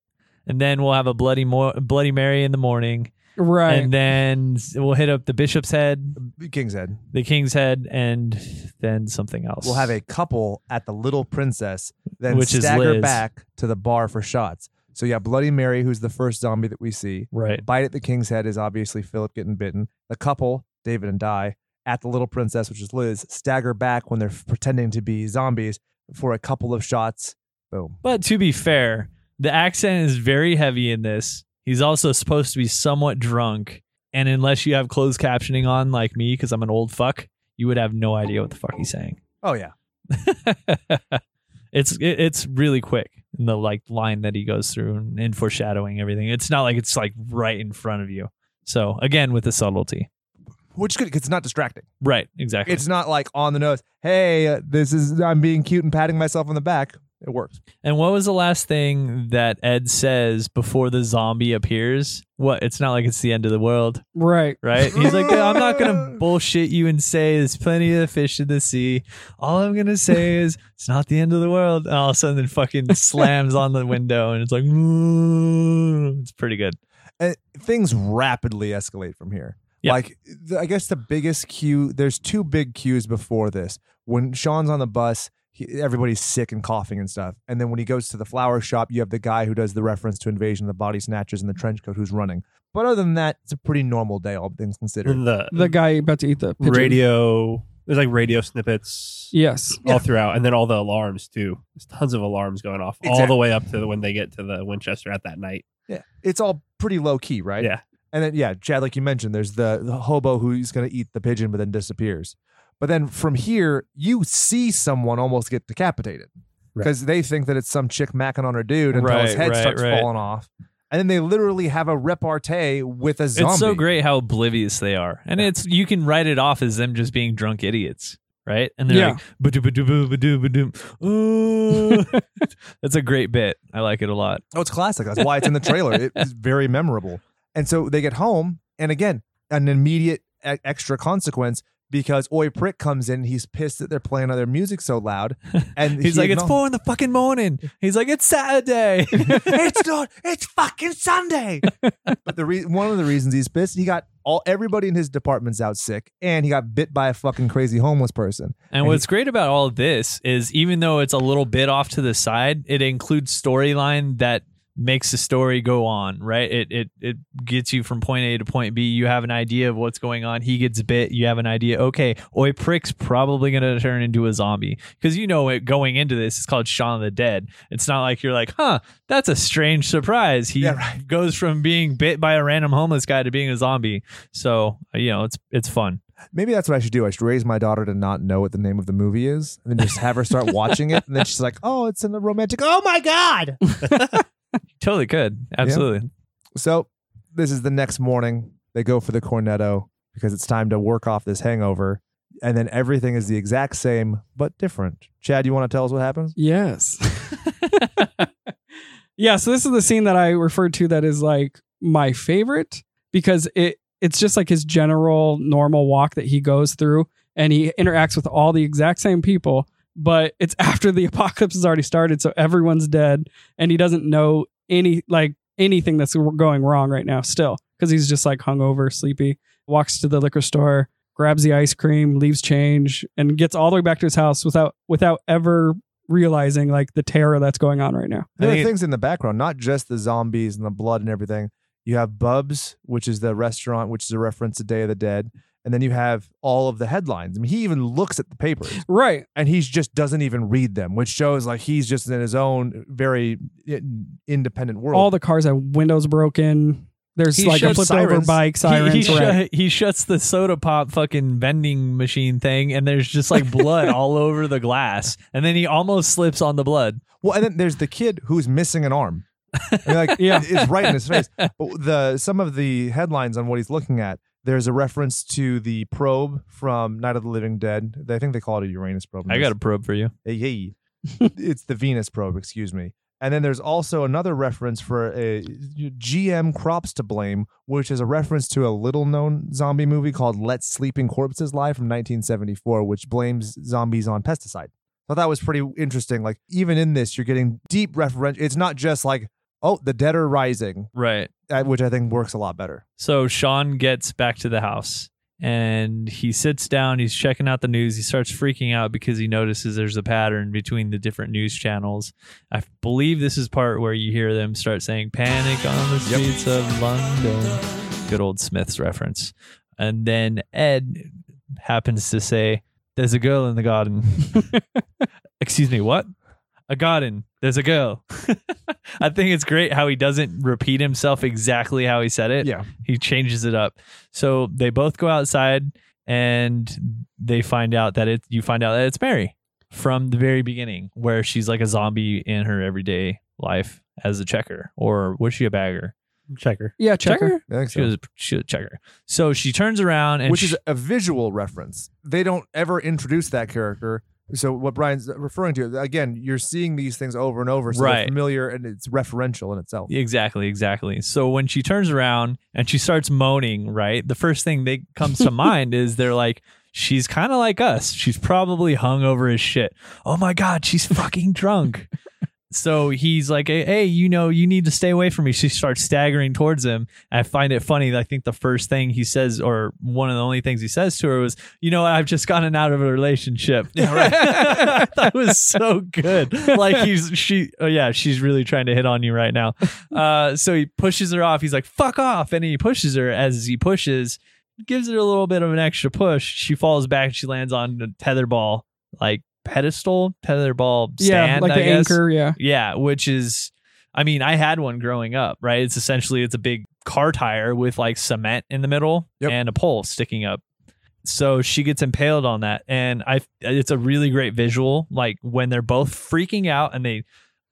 and then we'll have a bloody mo- bloody mary in the morning, Right. and then we'll hit up the bishop's head, The King's Head. the king's head, and then something else. We'll have a couple at the Little Princess, then Which is stagger Liz. back to the bar for shots. So you have Bloody Mary, who's the first zombie that we see. right. Bite at the King's Head is obviously Philip getting bitten. The couple, David and Di, at the Little Princess, which is Liz, stagger back when they're pretending to be zombies for a couple of shots. Boom. But to be fair, the accent is very heavy in this. He's also supposed to be somewhat drunk, and unless you have closed captioning on, like me, because I'm an old fuck, you would have no idea what the fuck he's saying. Oh yeah. it's it, it's really quick in the like line that he goes through and, and foreshadowing everything. It's not like it's like right in front of you. So again, with the subtlety, Which is good because it's not distracting. right? Exactly. It's not like on the nose. Hey, uh, this is I'm being cute and patting myself on the back. It works. and what was the last thing that Ed says before the zombie appears? What? It's not like it's the end of the world, right. right? He's like, I'm not gonna bullshit you and say there's plenty of fish in the sea. All I'm gonna say is it's not the end of the world. And all of a sudden, it fucking slams on the window, and it's like, "Mm." it's pretty good. and things rapidly escalate from here. Yeah. Like, the, I guess the biggest cue, there's two big cues before this. When Shaun's on the bus, he, everybody's sick and coughing and stuff. And then when he goes to the flower shop, you have the guy who does the reference to Invasion of the Body Snatchers in the trench coat who's running. But other than that, it's a pretty normal day, all things considered. The, The guy about to eat the pigeon. radio, there's like radio snippets Yes. all throughout, and then all the alarms too. There's tons of alarms going off all the way up to when they get to the Winchester at that night. Yeah. It's all pretty low key, right? Yeah. And then, yeah, Chad, like you mentioned, there's the, the hobo who's going to eat the pigeon but then disappears. But then from here, you see someone almost get decapitated Right. because they think that it's some chick macking on her dude until his head right, starts right. falling off. And then they literally have a repartee with a zombie. It's so great how oblivious they are, and it's you can write it off as them just being drunk idiots, right? And they're Yeah. like, "Ba-doo, ba-doo, ba-doo, ba-doo." That's a great bit. I like it a lot. Oh, it's classic. That's why it's in the trailer. It's very memorable. And so they get home, and again, an immediate e- extra consequence because Oi Prick comes in. He's pissed that they're playing other music so loud, and He's he like, "It's four in the fucking morning." He's like, "It's Saturday." it's not. It's fucking Sunday. but the re- one of the reasons he's pissed, he got all everybody in his department's out sick, and he got bit by a fucking crazy homeless person. And what's great about all of this is even though it's a little bit off to the side, it includes storyline that makes the story go on, right? It it it gets you from point A to point B. You have an idea of what's going on. He gets bit. You have an idea. Okay, Oi Prick's probably going to turn into a zombie because you know it going into this. It's called Shaun of the Dead. It's not like you're like, huh, that's a strange surprise. He Yeah, right. goes from being bit by a random homeless guy to being a zombie. So you know, it's it's fun. Maybe that's what I should do. I should raise my daughter to not know what the name of the movie is, and then just have her start watching it, and then she's like, "Oh, it's in a romantic." Oh my god! Totally could. Absolutely. So this is the next morning. They go for the cornetto because it's time to work off this hangover, and then everything is the exact same but different. Chad, you want to tell us what happens? Yes. yeah, so this is the scene that I referred to that is like my favorite because it it's just like his general normal walk that he goes through and he interacts with all the exact same people, but it's after the apocalypse has already started so everyone's dead and he doesn't know any like anything that's going wrong right now still because he's just like hungover, sleepy. Walks to the liquor store, grabs the ice cream, leaves change, and gets all the way back to his house without without ever realizing like the terror that's going on right now. There are think it- things in the background, not just the zombies and the blood and everything. You have Bubs, which is the restaurant, which is a reference to Day of the Dead. And then you have all of the headlines. I mean, he even looks at the papers Right. and he just doesn't even read them, which shows like he's just in his own very eh, independent world. All the cars have windows broken. There's He like a shuts flipped over sirens. bike He, sirens. he, right. shut, he shuts the soda pop fucking vending machine thing, and there's just like blood all over the glass. And then he almost slips on the blood. Well, and then there's the kid who's missing an arm. And, like, Yeah. it's right in his face. But the some of the headlines on what he's looking at, there's a reference to the probe from Night of the Living Dead. I think they call it a Uranus probe. I got a probe for you. Hey, hey. it's the Venus probe, excuse me. And then there's also another reference for a GM Crops to Blame, which is a reference to a little known zombie movie called Let Sleeping Corpses Lie from 1974, which blames zombies on pesticide. I thought that was pretty interesting. Like, even in this, you're getting deep reference. It's not just like, oh, the dead are rising, Right. which I think works a lot better. So Shaun gets back to the house and he sits down. He's checking out the news. He starts freaking out because he notices there's a pattern between the different news channels. I believe this is part where you hear them start saying "Panic on the streets of London." Good old Smiths reference. And then Ed happens to say, "There's a girl in the garden." Excuse me, what? A garden. There's a girl. I think it's great how he doesn't repeat himself exactly how he said it Yeah. he changes it up. So they both go outside and they find out that it you find out that it's Mary from the very beginning, where she's like a zombie in her everyday life as a checker. Or was she a bagger? Checker. yeah, checker. I think She so. was she was a checker. So she turns around and which she- is a visual reference. They don't ever introduce that character. So what Brian's referring to again, you're seeing these things over and over, so Right. familiar and it's referential in itself. Exactly, exactly. So when she turns around and she starts moaning, right? The first thing that comes to mind is they're like, she's kind of like us. She's probably hung over as shit. Oh my god, she's fucking drunk. So he's like, hey, hey, you know, you need to stay away from me. She starts staggering towards him. I find it funny. I think the first thing he says, or one of the only things he says to her was, you know, I've just gotten out of a relationship. Yeah, right. that was so good. Like he's, she, oh yeah, she's really trying to hit on you right now. Uh, so he pushes her off. He's like, fuck off. And he pushes her as he pushes, gives her a little bit of an extra push. She falls back. And she lands on the tether ball, like pedestal, tetherball yeah, stand, like I the guess. anchor. Yeah. Yeah, which is I mean, I had one growing up, right? It's essentially it's a big car tire with like cement in the middle Yep. and a pole sticking up. So she gets impaled on that and I it's a really great visual like when they're both freaking out and they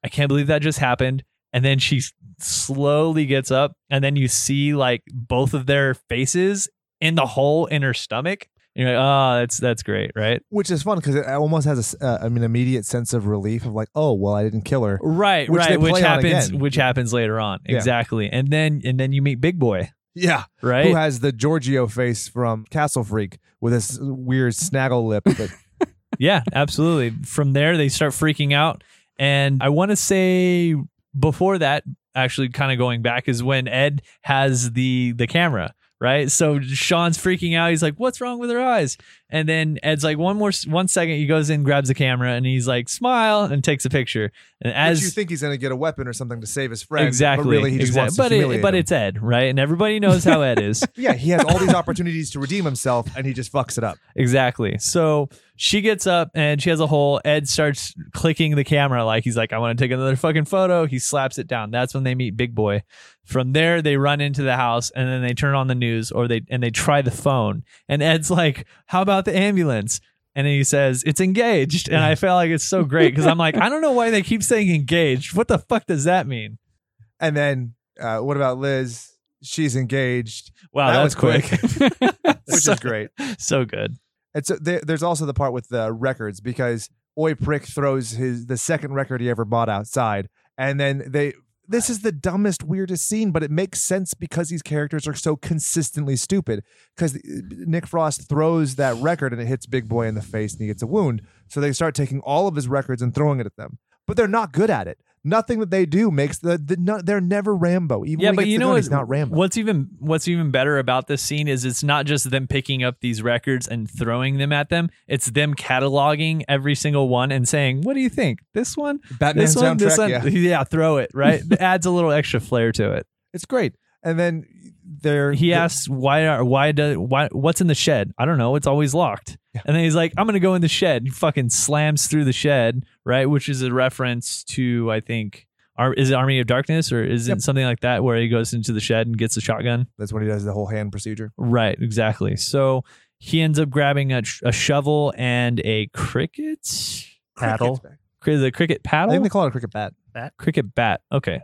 I can't believe that just happened and then she slowly gets up and then you see like both of their faces in the hole in her stomach. And you're like, "Oh, that's that's great, right?" Which is fun because it almost has a uh, an immediate sense of relief of like, oh well, I didn't kill her. Right, Which right, which happens which happens later on. Yeah. Exactly. And then and then you meet Big Boy, Yeah, right? who has the Giorgio face from Castle Freak with this weird snaggle lip. That, yeah, absolutely. From there they start freaking out and I want to say before that actually kind of going back is when Ed has the the camera, right? So Shaun's freaking out. He's like, "What's wrong with her eyes?" And then Ed's like, "One more one second." He goes in, grabs the camera and he's like, "Smile," and takes a picture. And as as you think he's going to get a weapon or something to save his friend, exactly, but really he just exactly. wants to but it, humiliate but him. it's Ed, right? And everybody knows how Ed is. yeah, he has all these opportunities to redeem himself, and he just fucks it up. Exactly. So she gets up and she has a hole. Ed starts clicking the camera like he's like, I want to take another fucking photo. He slaps it down. That's when they meet Big Boy. From there, they run into the house and then they turn on the news or they and they try the phone. And Ed's like, How about the ambulance? And he says, It's engaged. And I feel like it's so great because I'm like, I don't know why they keep saying engaged. What the fuck does that mean? And then uh, what about Liz? She's engaged, Wow, That that's was quick. quick. which so, is great. so good. And so uh, there, there's also the part with the records because Oi Prick throws his the second record he ever bought outside, and then they. This is the dumbest, weirdest scene, but it makes sense because these characters are so consistently stupid. Because uh, Nick Frost throws that record and it hits Big Boy in the face and he gets a wound. So they start taking all of his records and throwing it at them, but they're not good at it. Nothing that they do makes the, the no, they're never Rambo. Even yeah, but you know gun, what, not Rambo. what's even what's even better about this scene is it's not just them picking up these records and throwing them at them. It's them cataloging every single one and saying, "What do you think? This one, Batman this one, this one, yeah. throw it right." it adds a little extra flair to it. It's great. And then there He asks, "Why? Are, why does why? What's in the shed? I don't know. It's always locked." Yeah. And then he's like, "I'm gonna go in the shed." He fucking slams through the shed, right? Which is a reference to, I think. Ar- Is it Army of Darkness or is Yep. it something like that where he goes into the shed and gets a shotgun? That's when he does the whole hand procedure. Right, exactly. So he ends up grabbing a, a shovel and a cricket Paddle. Cricket's the cricket paddle. I think they call it a cricket bat. Bat. cricket bat. Okay,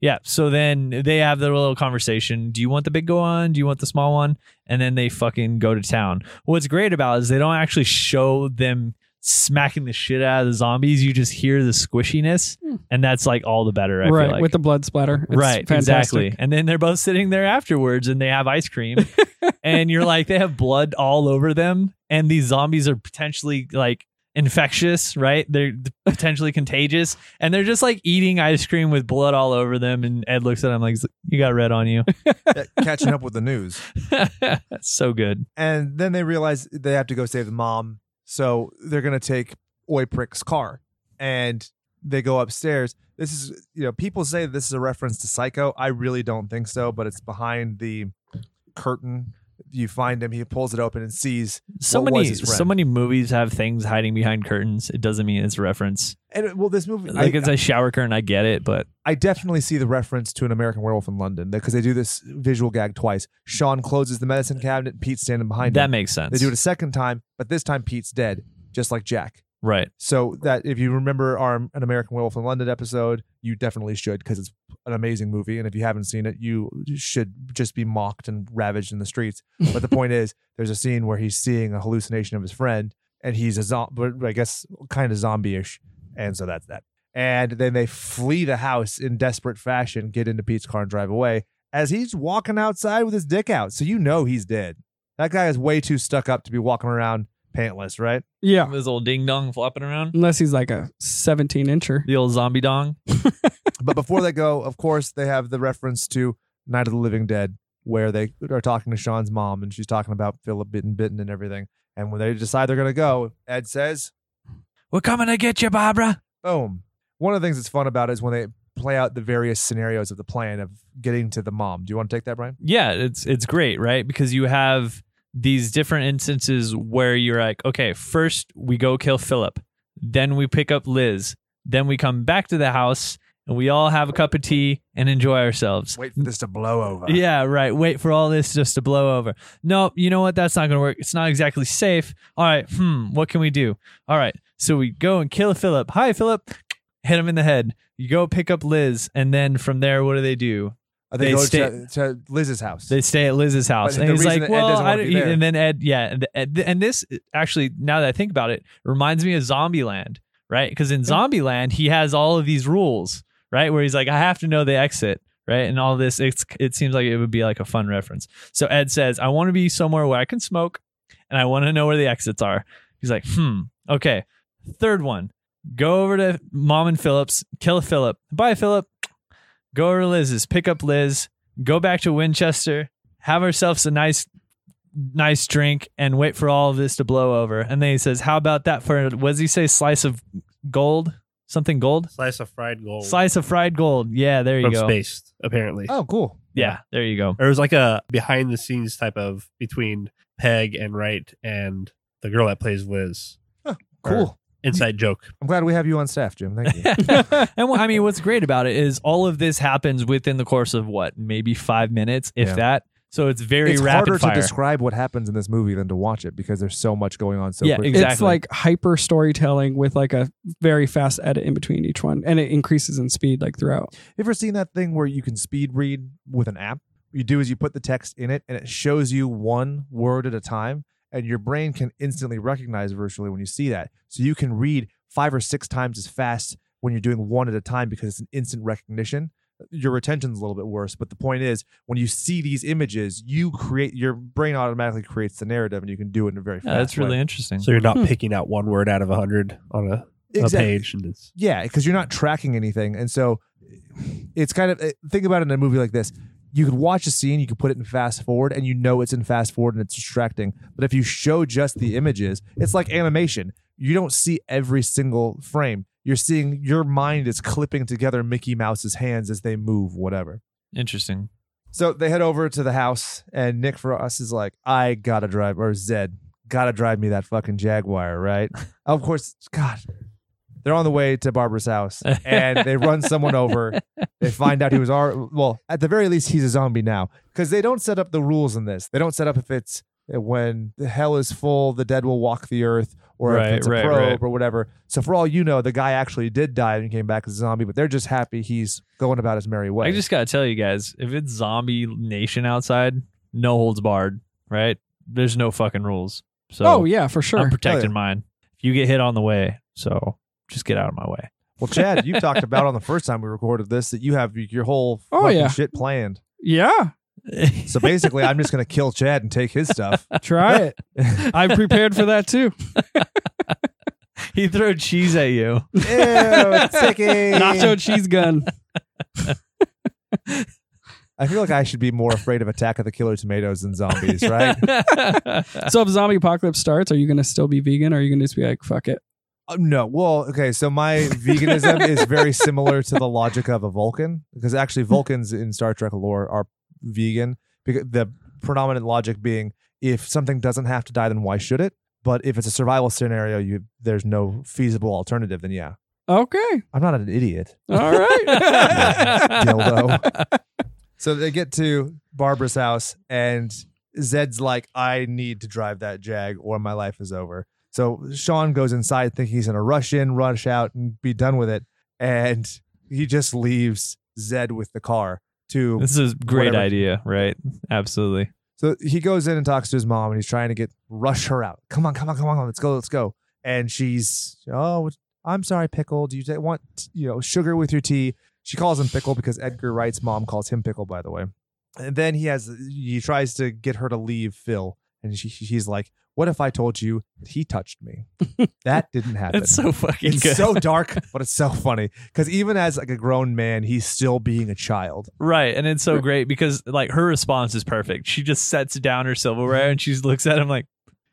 yeah. So then they have their little conversation. Do you want the big one? Do you want the small one? And then they fucking go to town. What's great about it is they don't actually show them smacking the shit out of the zombies. You just hear the squishiness, Hmm. and that's like all the better. I right feel like. with the blood splatter. It's right, fantastic. exactly. And then they're both sitting there afterwards and they have ice cream. and you're like, they have blood all over them. And these zombies are potentially like infectious, right? They're potentially contagious. And they're just like eating ice cream with blood all over them. And Ed looks at him like, you got red on you. Catching up with the news. That's so good. And then they realize they have to go save the mom. So they're going to take Oi Prick's car and they go upstairs. This is, you know, people say this is a reference to Psycho. I really don't think so, but it's behind the curtain. You find him, he pulls it open and sees. So many, so many movies have things hiding behind curtains. It doesn't mean it's a reference. And uh, well, this movie, Like I, it's a shower curtain. I get it, but I definitely see the reference to an American Werewolf in London because they do this visual gag twice. Shaun closes the medicine cabinet, and Pete's standing behind that him. makes sense. They do it a second time, but this time Pete's dead, just like Jack. Right. So that if you remember our an American Werewolf in London episode, you definitely should because it's an amazing movie. And if you haven't seen it, you should just be mocked and ravaged in the streets. But the point is, there's a scene where he's seeing a hallucination of his friend, and he's a zombie, but I guess kind of zombie-ish, and so that's that. And then they flee the house in desperate fashion, get into Pete's car and drive away as he's walking outside with his dick out. So you know he's dead. That guy is way too stuck up to be walking around pantless, right? Yeah, This old ding dong flopping around. unless he's like a 17 incher. The old zombie dong. but before they go, of course, they have the reference to Night of the Living Dead, where they are talking to Shaun's mom and she's talking about Philip bitten bitten and everything. And when they decide they're gonna go, Ed says, We're coming to get you, Barbara. Boom. One of the things that's fun about it is when they play out the various scenarios of the plan of getting to the mom. Do you want to take that, Brian? Yeah, it's it's great, right? Because you have these different instances where you're like, okay, first we go kill Philip, then we pick up Liz, then we come back to the house and we all have a cup of tea and enjoy ourselves. Wait for this to blow over. Yeah, right. Wait for all this just to blow over. No, you know what? That's not going to work. It's not exactly safe. All right. Hmm. What can we do? All right. So we go and kill Philip. Hi, Philip. Hit him in the head. You go pick up Liz, and then from there, what do they do? They, They go stay- to, to Liz's house. They stay at Liz's house, But and he's like, "Well, I don't." And then Ed, yeah, and, and this actually, now that I think about it, reminds me of Zombieland, right? Because in Zombieland, he has all of these rules, right? Where he's like, "I have to know the exit." Right, and all this, it's it seems like it would be like a fun reference. So Ed says, "I want to be somewhere where I can smoke, and I want to know where the exits are." He's like, "Hmm, okay." Third one, go over to Mom and Philip's, kill Philip. Bye, Philip. Go over to Liz's, pick up Liz, go back to Winchester, have ourselves a nice nice drink and wait for all of this to blow over. And then he says, How about that for what does he say? Slice of gold? Something gold? Slice of fried gold Slice of fried gold. Yeah, there you from go. space, apparently. oh, cool. Yeah, there you go. Or it was like a behind the scenes type of between Pegg and Wright and the girl that plays Liz. Cool. Inside joke. I'm glad we have you on staff, Jim. Thank you. and what, I mean, what's great about it is all of this happens within the course of what, maybe five minutes, if Yeah. that. So it's very it's rapid harder fire. to describe what happens in this movie than to watch it because there's so much going on so Yeah, quickly. exactly. It's like hyper storytelling with like a very fast edit in between each one, and it increases in speed like throughout. You ever seen that thing where you can speed read with an app? What you do is you put the text in it and it shows you one word at a time, and your brain can instantly recognize virtually when you see that. So you can read five or six times as fast when you're doing one at a time because it's an instant recognition. Your retention's a little bit worse, but the point is when you see these images, you create your brain automatically creates the narrative and you can do it in a very Yeah, fast that's really way. interesting. So you're not Hmm. picking out one word out of a hundred on a, a page. And it's, Yeah, because you're not tracking anything, and so it's kind of eh, think about it in a movie like this. You could watch a scene, you could put it in fast forward, and you know it's in fast forward and it's distracting. But if you show just the images, it's like animation. You don't see every single frame. You're seeing your mind is clipping together Mickey Mouse's hands as they move, whatever. interesting. So they head over to the house, and Nick Frost is like, I gotta drive, or Zed, gotta drive me that fucking Jaguar, right? of course, God. They're on the way to Barbara's house, and they run someone over. They find out he was our well, at the very least, he's a zombie now because they don't set up the rules in this. They don't set up if it's uh, when the hell is full, the dead will walk the earth, or Right, if it's a right, probe right. or whatever. So for all you know, the guy actually did die and came back as a zombie, but they're just happy he's going about his merry way. I just gotta tell you guys, if it's zombie nation outside, no holds barred, right? There's no fucking rules. So oh yeah, for sure. I'm protecting Oh, yeah. mine. If you get hit on the way, so just get out of my way. Well, Chad, you talked about on the first time we recorded this that you have your whole Oh, fucking yeah. shit planned. yeah, So basically, I'm just gonna kill Chad and take his stuff. try it. I'm prepared for that too. he threw cheese at you. Ew, sticky. Nacho cheese gun. I feel like I should be more afraid of Attack of the Killer Tomatoes than zombies, right? So if zombie apocalypse starts, are you gonna still be vegan, or are you gonna just be like, fuck it? Uh, no, well, okay. So my veganism is very similar to the logic of a Vulcan because actually Vulcans in Star Trek lore are vegan. Because the predominant logic being, if something doesn't have to die, then why should it? But if it's a survival scenario, you there's no feasible alternative. Then yeah, Okay, I'm not an idiot. all right. Dildo. So they get to Barbara's house, and Zed's like, I need to drive that Jag or my life is over. So Shaun goes inside thinking he's going to rush in, rush out, and be done with it. And he just leaves Zed with the car to. this is a great Whatever. idea, right? Absolutely. So he goes in and talks to his mom, and he's trying to get rush her out. Come on, come on, come on, let's go, let's go. And she's, oh, I'm sorry, pickle. Do you want, you know, sugar with your tea? She calls him pickle because Edgar Wright's mom calls him pickle, by the way. And then he has, he tries to get her to leave Phil, and she, she's like, "What if I told you he touched me?" that didn't happen. It's so fucking It's good. so dark, but it's so funny because even as like a grown man, he's still being a child. Right. And it's so great because like her response is perfect. She just sets down her silverware and she looks at him like,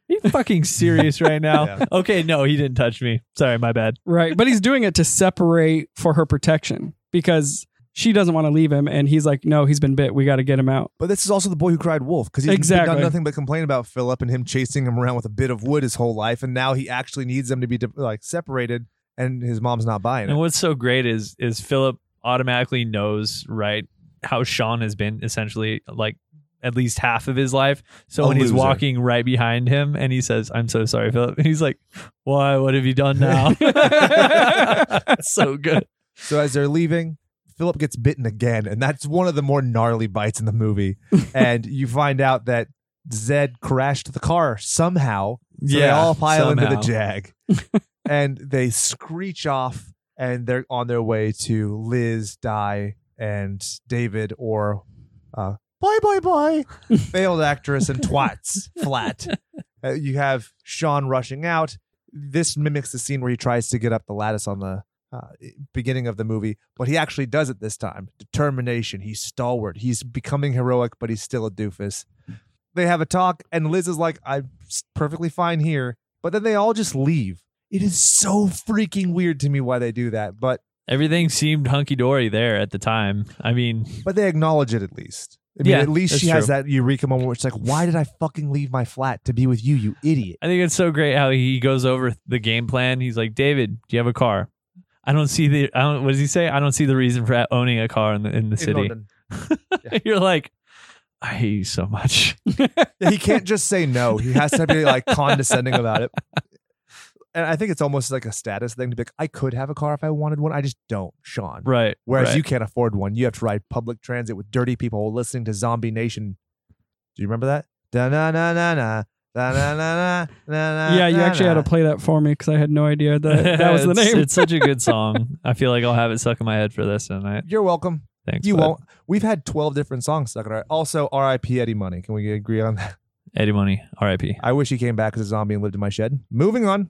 Are you fucking serious right now? Yeah. Okay, no, he didn't touch me. Sorry, my bad. Right. But he's doing it to separate for her protection because she doesn't want to leave him. And he's like, no, he's been bit. We got to get him out. But this is also the boy who cried wolf because he's Exactly. done nothing but complain about Philip and him chasing him around with a bit of wood his whole life, and now he actually needs them to be like separated, and his mom's not buying And it. And what's so great is is Philip automatically knows, right, how Shaun has been essentially like at least half of his life. So A when he's walking right behind him and he says, I'm so sorry, Philip. And he's like, Why? What have you done now? so good. So as they're leaving, Philip gets bitten again, and that's one of the more gnarly bites in the movie. and you find out that Zed crashed the car somehow. So they all pile into the. Jag, and they screech off, and they're on their way to Liz, Di, and David, or uh, boy, boy, boy, failed actress and twats flat. Uh, you have Shaun rushing out. This mimics the scene where he tries to get up the lattice on the uh, beginning of the movie, but he actually does it this time. Determination. He's stalwart. He's becoming heroic, but he's still a doofus. They have a talk, and Liz is like, I'm perfectly fine here. But then they all just leave. It is so freaking weird to me why they do that, but Everything seemed hunky dory there at the time. I mean, but they acknowledge it at least. I mean, Yeah, at least she has true. that eureka moment where it's like, why did I fucking leave my flat to be with you, you idiot? I think it's so great how he goes over the game plan. He's like, David, do you have a car? I don't see the. I don't. What does he say? I don't see the reason for owning a car in the in the In city. London. You're like, I hate you so much. He can't just say no. He has to be like condescending about it. And I think it's almost like a status thing to be like, I could have a car if I wanted one. I just don't, Shaun. right. Whereas right. you can't afford one. You have to ride public transit with dirty people listening to Zombie Nation. Do you remember that? Da na na na na. Da na na. yeah, you na, actually had to play that for me because I had no idea that that was the name. It's such a good song. I feel like I'll have it stuck in my head for this tonight. You're welcome. Thanks. You bud. won't. We've had 12 different songs stuck in our. Also, R.I.P. Eddie Money. Can we agree on that? Eddie Money, R.I.P. I wish he came back as a zombie and lived in my shed. Moving on.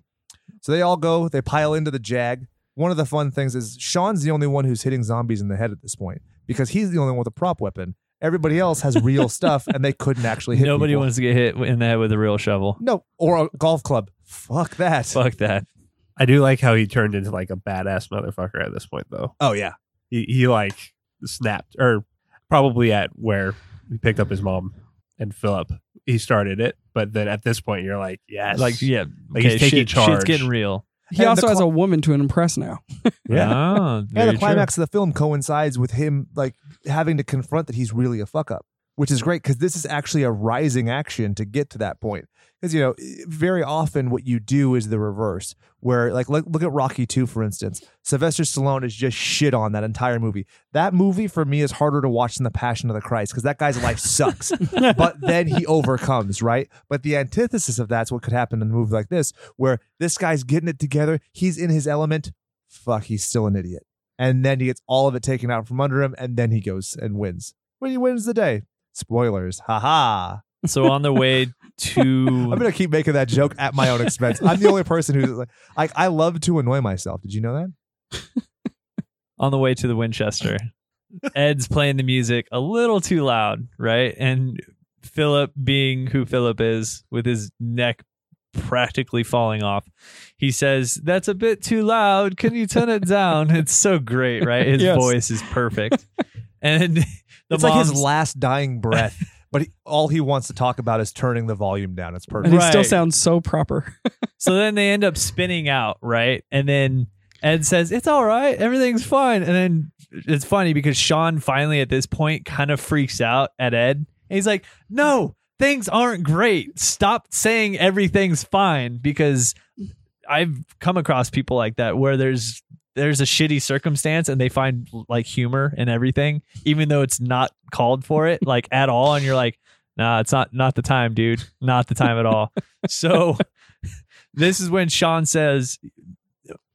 So they all go, they pile into the Jag. One of the fun things is Shaun's the only one who's hitting zombies in the head at this point because he's the only one with a prop weapon. Everybody else has real stuff and they couldn't actually hit Nobody people. wants to get hit in the head with a real shovel. No, or a golf club. Fuck that. Fuck that. I do like how he turned into like a badass motherfucker at this point, though. Oh yeah. He, he like snapped, or probably at where he picked up his mom and Philip. He started it, but then at this point, you're like, yes, Like, yeah. Like, he's taking shit, charge. Shit's getting real. He And also the has a woman to impress now. yeah. Ah, And very the true. climax of the film coincides with him like having to confront that he's really a fuck up, which is great because this is actually a rising action to get to that point. Because you know, very often what you do is the reverse, where like look, look at Rocky Two for instance. Sylvester Stallone is just shit on that entire movie. That movie for me is harder to watch than The Passion of the Christ because that guy's life sucks. but then he overcomes, right? But the antithesis of that's what could happen in a movie like this, where this guy's getting it together, he's in his element. Fuck, he's still an idiot and then he gets all of it taken out from under him, and then he goes and wins. when he wins the day. Spoilers. Ha ha. So on the way to I'm gonna keep making that joke at my own expense. I'm the only person who's like, I, I love to annoy myself. Did you know that? on the way to the Winchester, Ed's playing the music a little too loud, right? And Philip, being who Philip is, with his neck practically falling off, he says, "That's a bit too loud. Can you turn it down?" It's so great, right? His Yes. voice is perfect, and the it's like his last dying breath, but he, all he wants to talk about is turning the volume down. It's perfect. And he still sounds so proper. So then they end up spinning out, right? And then Ed says, It's all right. Everything's fine. And then it's funny because Shaun finally at this point kind of freaks out at Ed. And he's like, No, things aren't great. Stop saying everything's fine because I've come across people like that where there's there's a shitty circumstance and they find like humor and everything, even though it's not called for it, like at all. And you're like, nah, it's not not the time, dude. Not the time at all. So this is when Shaun says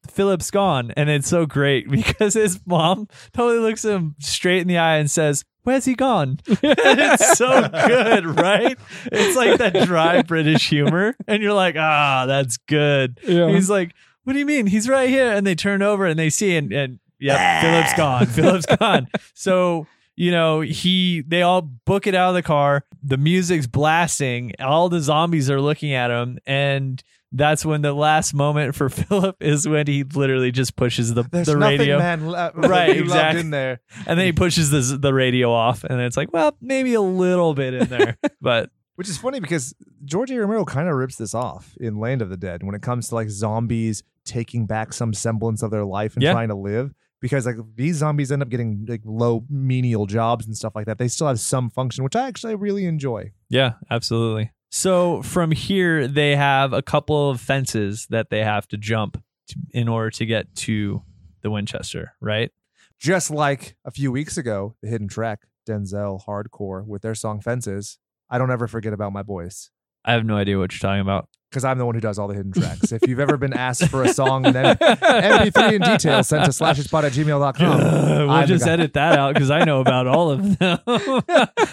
Philip's gone, and it's so great because his mom totally looks him straight in the eye and says, "Where's he gone?" And it's so good, right? It's like that dry British humor, and you're like, "Ah, that's good." Yeah. He's like, "What do you mean? He's right here." And they turn over and they see, and and yeah, Philip's gone. Philip's gone. So you know, he they all book it out of the car. The music's blasting. All the zombies are looking at him, and that's when the last moment for Philip is when he literally just pushes the There's the nothing, radio, man. la- Right, exactly. in there. and then he pushes the the radio off, and it's like, well, maybe a little bit in there, but Which is funny because George A. Romero kind of rips this off in Land of the Dead when it comes to like zombies taking back some semblance of their life and Yeah. trying to live. Because like these zombies end up getting like low menial jobs and stuff like that. They still have some function, which I actually really enjoy. Yeah, absolutely. So from here, they have a couple of fences that they have to jump to, in order to get to the Winchester, right? Just like a few weeks ago, the hidden track, Denzel Hardcore with their song Fences. I don't ever forget about my boys. I have no idea what you're talking about. Because I'm the one who does all the hidden tracks. if you've ever been asked for a song and then MP3 in detail sent to slashespot at gmail.com. we'll I'm just edit that out because I know about all of them.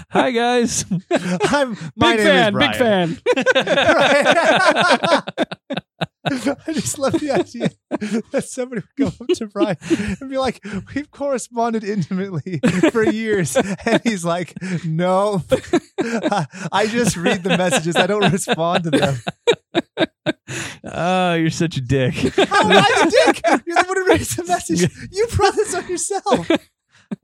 Hi guys. I'm big fan, big fan. I just love the idea that somebody would go up to Brian and be like, "We've corresponded intimately for years," and he's like, "No, I just read the messages. I don't respond to them." Oh, you're such a dick. How am I the dick? You're the one who reads the message. You brought this on yourself.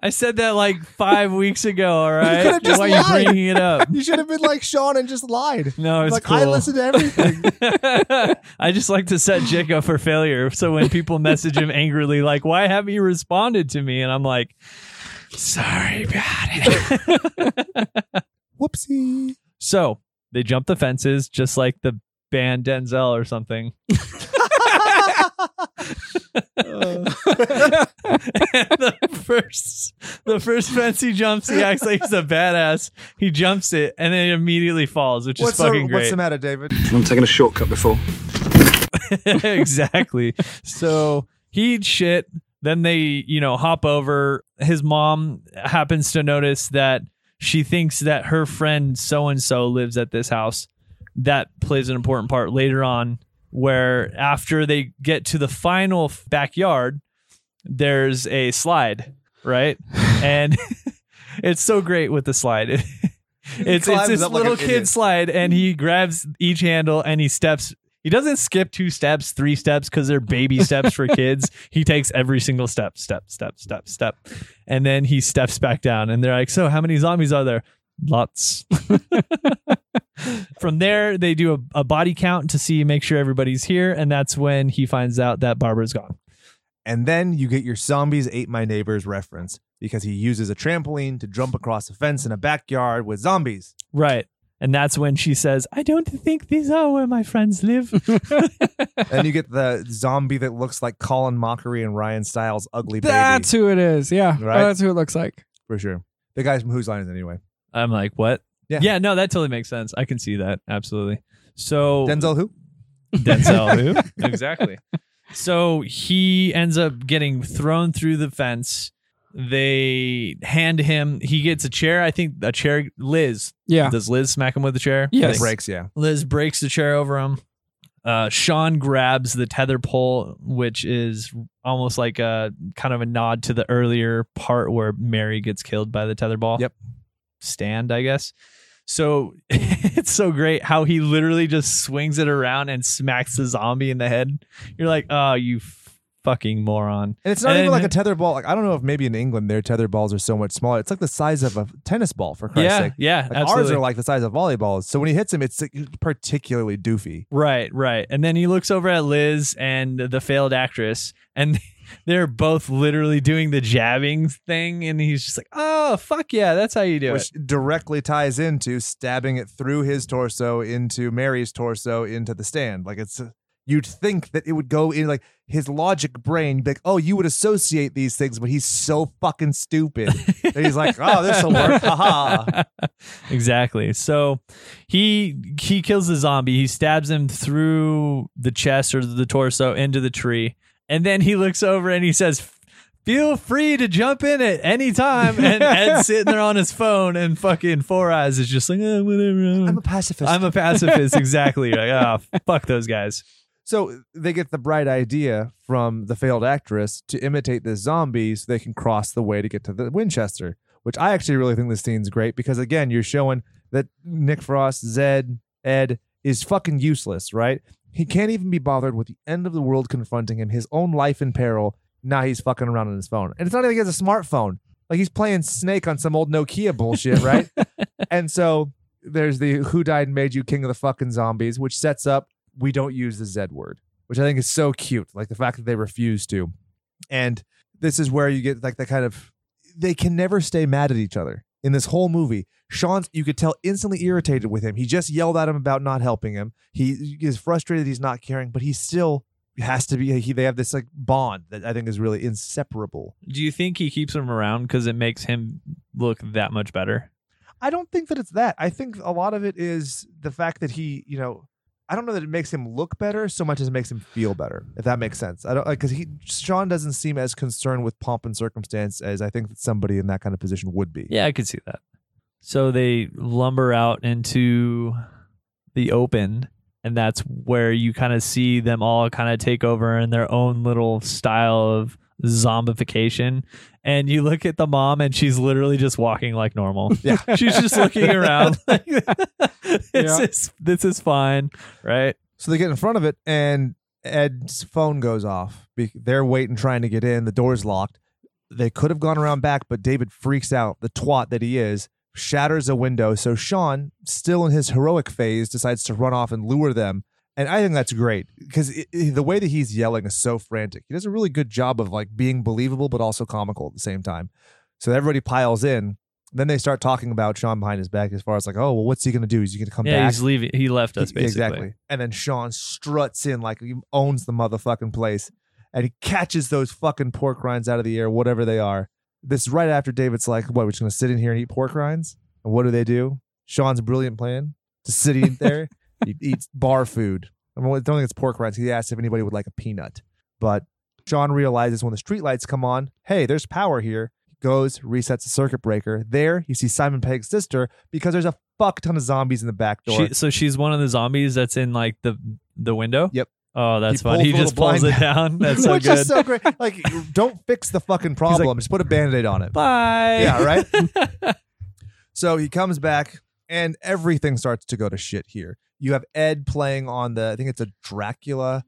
I said that like five weeks ago. All right, could've just why lied. are you bringing it up? You should have been like Shaun and just lied. No, it's like cool. I listen to everything. I just like to set Jake up for failure. So when people message him angrily, like, "Why haven't you responded to me?" and I'm like, "Sorry about it." Whoopsie. so they jump the fences, just like the band Denzel or something. Uh. the first the first fence he jumps, he acts like he's a badass. He jumps it and then it immediately falls, which what's, is fucking the, what's the matter, David? I'm taking a shortcut before. exactly. So he eats shit. Then they, you know, hop over. His mom happens to notice that she thinks that her friend so and so lives at this house. That plays an important part later on, where after they get to the final backyard, there's a slide, right? and it's so great with the slide. it's it's this up like little kid idiot. slide, and he grabs each handle and he steps. He doesn't skip two steps, three steps because they're baby steps for kids. He takes every single step, step, step, step, step, and then he steps back down. And they're like, "So, how many zombies are there?" Lots. From there, they do a, a body count to see, make sure everybody's here, and that's when he finds out that Barbara's gone. And then you get your zombies ate my neighbors reference because he uses a trampoline to jump across a fence in a backyard with zombies. Right. And that's when she says, I don't think these are where my friends live. and you get the zombie that looks like Colin Mochrie and Ryan Stiles' ugly baby. That's who it is. Yeah. Right? Oh, that's who it looks like. for sure. The guy from Whose Line Is It Anyway? I'm like, what? Yeah. Yeah, no, that totally makes sense. I can see that. Absolutely. So Denzel who? Denzel who? exactly. So he ends up getting thrown through the fence. They hand him he gets a chair. I think a chair Liz. Yeah. Does Liz smack him with the chair? Yes. I Breaks, yeah. Liz breaks the chair over him. Uh, Shaun grabs the tether pole, which is almost like a kind of a nod to the earlier part where Mary gets killed by the tether ball. Yep. Stand, I guess. So it's so great how he literally just swings it around and smacks the zombie in the head. You're like, oh, you fucking moron. And it's not And even like a tether ball. Like I don't know if maybe in England their tether balls are so much smaller. It's like the size of a tennis ball for Christ's Yeah, sake. yeah, Like absolutely. ours are like the size of volleyballs. So when he hits him, it's particularly doofy. Right, right. And then he looks over at Liz and the failed actress, and they're both literally doing the jabbing thing. And he's just like, oh, fuck yeah, that's how you do which it. Which directly ties into stabbing it through his torso into Mary's torso into the stand. Like it's you'd think that it would go in like his logic brain, like, oh, you would associate these things, but he's so fucking stupid. that he's like, oh, this will work. Haha. exactly. So he he kills the zombie. He stabs him through the chest or the torso into the tree. And then he looks over and he says, Feel free to jump in at any time. And Ed's sitting there on his phone and fucking Four Eyes is just like, oh, whatever. I'm a pacifist. I'm a pacifist, exactly. Like, ah, fuck those guys. So they get the bright idea from the failed actress to imitate this zombie so they can cross the way to get to the Winchester, which I actually really think this scene's great because again, you're showing that Nick Frost, Zed, Ed is fucking useless, right? He can't even be bothered with the end of the world confronting him, his own life in peril. Now he's fucking around on his phone. And it's not even like he has a smartphone. Like he's playing Snake on some old Nokia bullshit, right? and so there's the who died and made you king of the fucking zombies, which sets up we don't use the Z word, which I think is so cute. Like the fact that they refuse to. And this is where you get like the kind of they can never stay mad at each other. In this whole movie, Shaun's you could tell instantly irritated with him. He just yelled at him about not helping him. He is frustrated he's not caring, but he still has to be he, they have this like bond that I think is really inseparable. Do you think he keeps him around because it makes him look that much better? I don't think that it's that. I think a lot of it is the fact that he, you know, I don't know that it makes him look better so much as it makes him feel better, if that makes sense. I don't like because he Shaun doesn't seem as concerned with pomp and circumstance as I think that somebody in that kind of position would be. Yeah, I could see that. So they lumber out into the open, and that's where you kind of see them all kind of take over in their own little style of zombification. And you look at the mom, and she's literally just walking like normal. Yeah. she's just looking around. Like, this Yeah. is this is fine, right? So they get in front of it, and Ed's phone goes off. They're waiting, trying to get in. The door's locked. They could have gone around back, but David freaks out, the twat that he is, shatters a window. So Shaun, still in his heroic phase, decides to run off and lure them. And I think that's great because the way that he's yelling is so frantic. He does a really good job of like being believable, but also comical at the same time. So everybody piles in. Then they start talking about Shaun behind his back as far as like, oh, well, what's he going to do? Is he going to come Yeah, back? he's leaving. He left us basically. Exactly. And then Shaun struts in like he owns the motherfucking place and he catches those fucking pork rinds out of the air, whatever they are. This is right after David's like, what, we're just going to sit in here and eat pork rinds? And what do they do? Shaun's brilliant plan to sit in there, he eats bar food. I don't think it's pork rinds. He asks if anybody would like a peanut. But Shaun realizes when the streetlights come on, hey, there's power here. He goes, resets the circuit breaker. There, you see Simon Pegg's sister because there's a fuck ton of zombies in the back door. She, so she's one of the zombies that's in like the the window. Yep. Oh, that's He fun. pulls He just pulls it down. That's so Which good. is so great. Like, don't fix the fucking problem. just put a band-aid on it. Bye. Yeah, right? So he comes back and everything starts to go to shit here. You have Ed playing on the I think it's a Dracula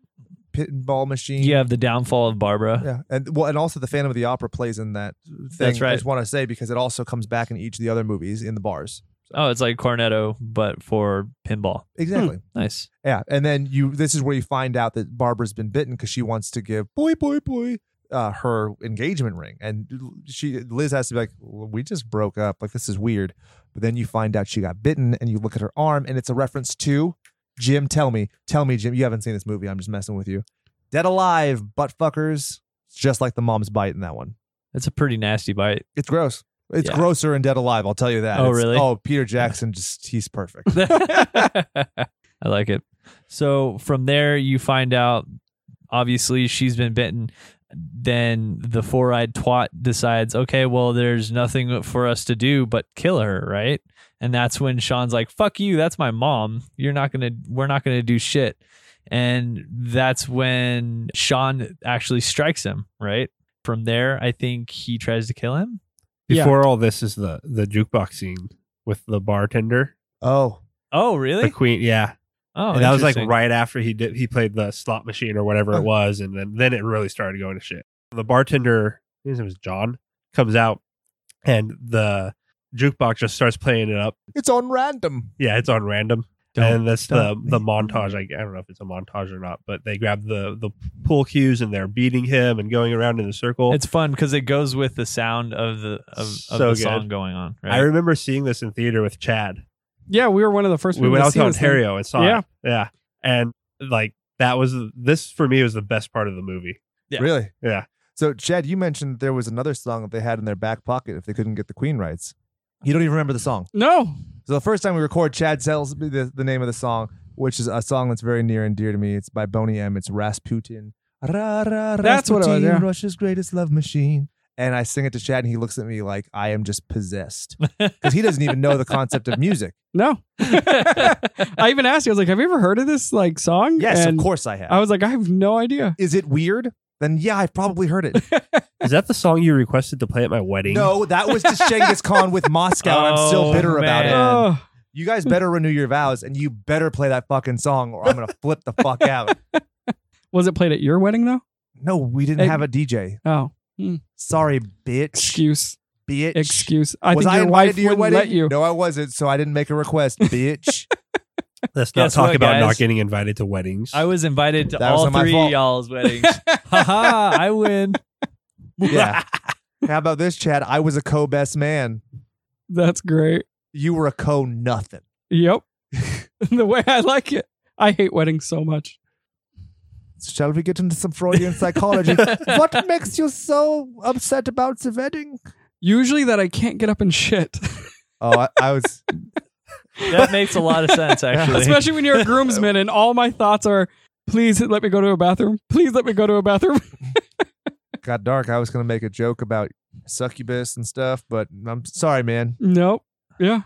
pinball machine. you have the downfall of Barbara. Yeah. And well and also the Phantom of the Opera plays in that thing. That's right. I just want to say because it also comes back in each of the other movies in the bars. Oh, it's like Cornetto, but for pinball. Exactly. Nice. Yeah, and then you this is where you find out that Barbara's been bitten because she wants to give boy boy boy uh, her engagement ring, and she Liz has to be like, well, we just broke up, like this is weird. But then you find out she got bitten, and you look at her arm, and it's a reference to Jim. Tell me, tell me, Jim, you haven't seen this movie. I'm just messing with you. Dead alive, butt fuckers, It's just like the mom's bite in that one. It's a pretty nasty bite. It's gross. It's Yeah. grosser in Dead Alive. I'll tell you that. Oh, It's- really? Oh, Peter Jackson, just he's perfect. I like it. So from there, you find out obviously she's been bitten. Then the four eyed twat decides, okay, well, there's nothing for us to do but kill her, right? And that's when Shaun's like, fuck you, that's my mom. You're not gonna, we're not gonna do shit. And that's when Shaun actually strikes him, right? From there, I think he tries to kill him. Yeah. Before all this is the the jukebox scene with the bartender, Oh, Oh, really? the queen. Yeah, Oh, and that was like interesting. right after he did he played the slot machine or whatever Oh. it was, and then then it really started going to shit. The bartender, his name was John, comes out, and the jukebox just starts playing it up. it's on random. Yeah, it's on random. Don't and that's the the montage. I, I don't know if it's a montage or not, but they grab the the pool cues and they're beating him and going around in a circle. It's fun because it goes with the sound of the of, of So the good. song going on. Right? I remember seeing this in theater with Chad. Yeah, we were one of the first we went to out to this thing. Ontario and saw Yeah. it. Yeah. And like that was this for me was the best part of the movie. Yeah. Really? Yeah. So, Chad, you mentioned there was another song that they had in their back pocket if they couldn't get the Queen rights. You don't even remember the song. No, So, the first time we record, Chad tells me the, the name of the song, which is a song that's very near and dear to me. It's by Boney M. It's Rasputin. Ra, ra, That's what it was, yeah. Russia's greatest love machine. And I sing it to Chad, and he looks at me like I am just possessed because he doesn't even know the concept of music. no. I even asked you. I was like, "Have you ever heard of this like song?" Yes, and of course I have. I was like, "I have no idea." is it weird? Then yeah, I've probably heard it. Is that the song you requested to play at my wedding? No, that was to Genghis Khan with Moscow. and I'm still Oh, bitter about man. it. Oh, You guys better renew your vows and you better play that fucking song or I'm going to flip the fuck out. was it played at your wedding though? No, we didn't Hey. have a DJ. Oh, hmm. Sorry, bitch. excuse, Bitch. excuse. I was think I your invited wife to your wouldn't wedding? let you. No, I wasn't, so I didn't make a request, bitch. Let's not Guess talk what, about guys? not getting invited to weddings. I was invited to That was all not my three fault. y'all's weddings. Haha, I win. yeah. How about this, Chad? I was a co best man. That's great. You were a co nothing. Yep, the way I like it. I hate weddings so much. Shall we get into some Freudian psychology? what makes you so upset about the wedding? Usually that I can't get up and shit, Oh, I, I was. That makes a lot of sense, actually. especially when you're a groomsman and all my thoughts are, "Please let me go to a bathroom. Please let me go to a bathroom." got dark. I was going to make a joke about succubus and stuff, but I'm sorry, man. nope. Yeah.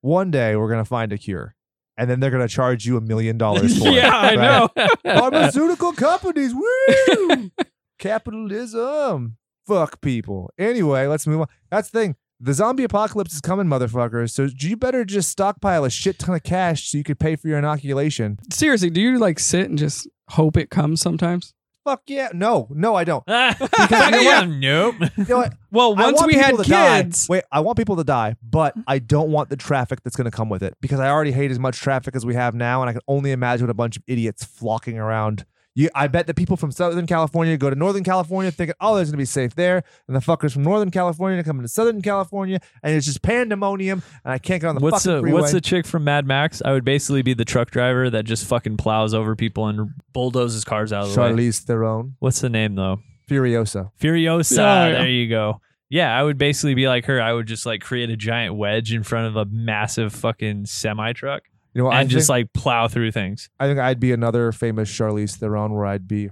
One day we're going to find a cure, and then they're going to charge you a million dollars for it. yeah, I it. know. Pharmaceutical companies, woo! Capitalism. Fuck people. Anyway, let's move on. That's the thing. The zombie apocalypse is coming, motherfuckers. So you better just stockpile a shit ton of cash so you could pay for your inoculation. Seriously, do you like sit and just hope it comes sometimes? Fuck yeah. No, no, I don't. because you know what? nope. You know what? Well, I once want we had people to die. kids, Wait, I want people to die, but I don't want the traffic that's going to come with it because I already hate as much traffic as we have now, and I can only imagine a bunch of idiots flocking around. You, I bet the people from Southern California go to Northern California thinking, "Oh, there's going to be safe there," and the fuckers from Northern California come to Southern California, and it's just pandemonium, and I can't get on the What's fucking the freeway. What's the chick from Mad Max? I would basically be the truck driver that just fucking plows over people and bulldozes cars out of the way. Charlize Theron, What's the name though? Furiosa. Furiosa. Yeah, yeah. There you go. Yeah, I would basically be like her. I would just like create a giant wedge in front of a massive fucking semi truck You know, what and I just think, like plow through things. I think I'd be another famous Charlize Theron, where I'd be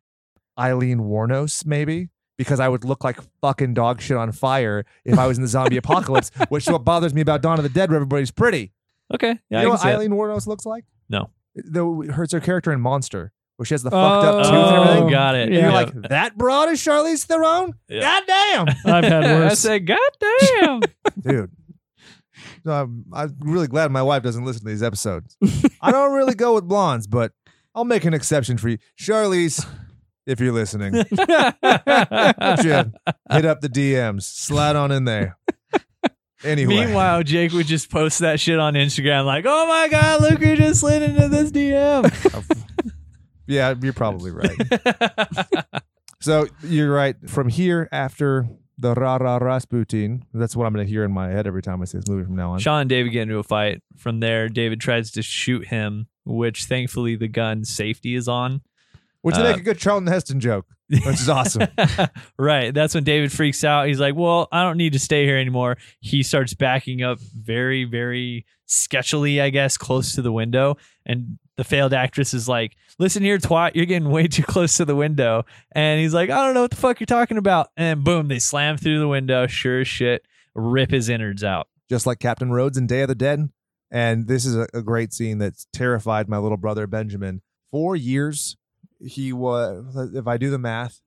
Aileen Wuornos, maybe. Because I would look like fucking dog shit on fire if I was in the zombie apocalypse, which is what bothers me about Dawn of the Dead, where everybody's pretty. Okay. Yeah, you know what can see it. Aileen Wuornos looks like? No. The, her, it's her character in Monster, where she has the fucked up tooth and Oh, everything. Oh, got it. And Yeah. you're like, that broad is Charlize Theron? Yeah. God damn. I've had worse. I worse. said, God damn. Dude. So I'm, I'm really glad my wife doesn't listen to these episodes. I don't really go with blondes, but I'll make an exception for you. Charlize, if you're listening, hit up the DMs. Slide on in there. Anyway. Meanwhile, Jake would just post that shit on Instagram, like, "Oh my god, look who just slid into this DM." yeah, you're probably right. So you're right. From here, after the Ra Ra Rasputin, that's what I'm going to hear in my head every time I see this movie from now on. Shaun and David get into a fight. From there, David tries to shoot him, which thankfully the gun safety is on. Which they Uh, make a good Charlton Heston joke, which is awesome. right. That's when David freaks out. He's like, Well, I don't need to stay here anymore. He starts backing up very, very sketchily, I guess, close to the window. And the failed actress is like, Listen here, twat, you're getting way too close to the window. And he's like, I don't know what the fuck you're talking about. And boom, they slam through the window. Sure as shit, rip his innards out. just like Captain Rhodes in Day of the Dead. And this is a, a great scene that's terrified my little brother Benjamin. Four years, he was, if I do the math,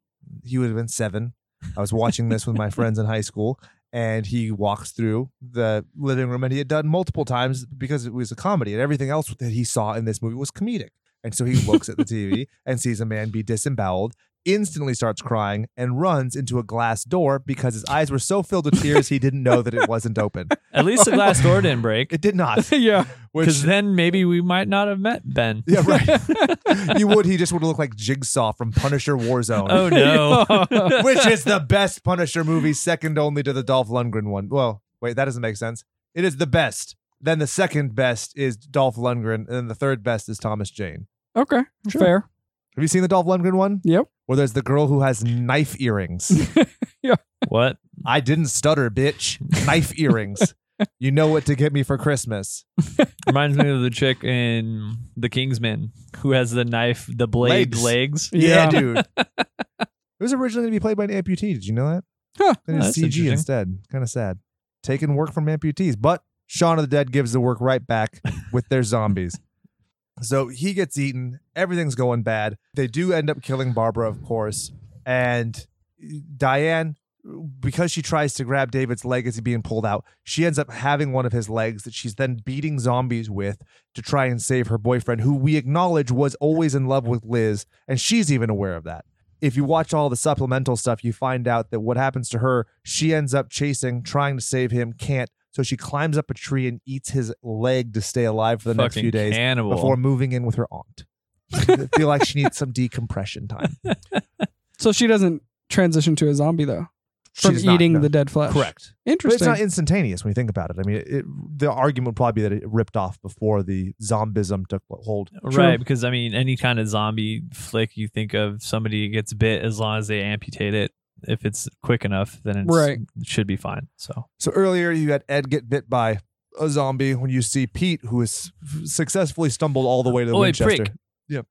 he would have been seven. I was watching this with my friends in high school, and he walks through the living room, and he had done multiple times because it was a comedy, and everything else that he saw in this movie was comedic. And so he looks at the TV and sees a man be disemboweled, instantly starts crying, and runs into a glass door because his eyes were so filled with tears he didn't know that it wasn't open. At least the glass door didn't break. It did not. yeah. Because then maybe we might not have met Ben. yeah, right. he would. He just would look like Jigsaw from Punisher Warzone, Oh no. which is the best Punisher movie, second only to the Dolph Lundgren one. Well, wait, that doesn't make sense. It is the best. Then the second best is Dolph Lundgren, and then the third best is Thomas Jane. okay. Sure. Fair. Have you seen the Dolph Lundgren one? Yep. Where there's the girl who has knife earrings. yeah. what? I didn't stutter, bitch. Knife earrings. You know what to get me for Christmas. Reminds me of the chick in The Kingsman who has the knife, the blade Legs. legs. Yeah, Yeah. dude. it was originally going to be played by an amputee. Did you know that? Huh. They Oh, that's CG interesting. instead. Kind of sad. Taking work from amputees. But Shaun of the Dead gives the work right back with their zombies. So he gets eaten. Everything's going bad. They do end up killing Barbara, of course. And uh, Diane, because she tries to grab David's leg as he's being pulled out, she ends up having one of his legs that she's then beating zombies with to try and save her boyfriend, who we acknowledge was always in love with Liz. And she's even aware of that if you watch all the supplemental stuff, you find out that what happens to her, she ends up chasing, trying to save him, can't. So she climbs up a tree and eats his leg to stay alive for the next Fucking few days cannibal. before moving in with her aunt. I feel like she needs some decompression time. So she doesn't transition to a zombie though from She's not, eating no. the dead flesh. Correct. But it's Interesting. not instantaneous when you think about it. I mean, it, the argument would probably be that it ripped off before the zombism took hold. Right, because I mean, any kind of zombie flick you think of, somebody gets bit as long as they amputate it. If it's quick enough, then it's, Right. it should be fine. So So earlier you had Ed get bit by a zombie when you see Pete, who has successfully stumbled all the way to oh, the Oi, Winchester. prick. Yep.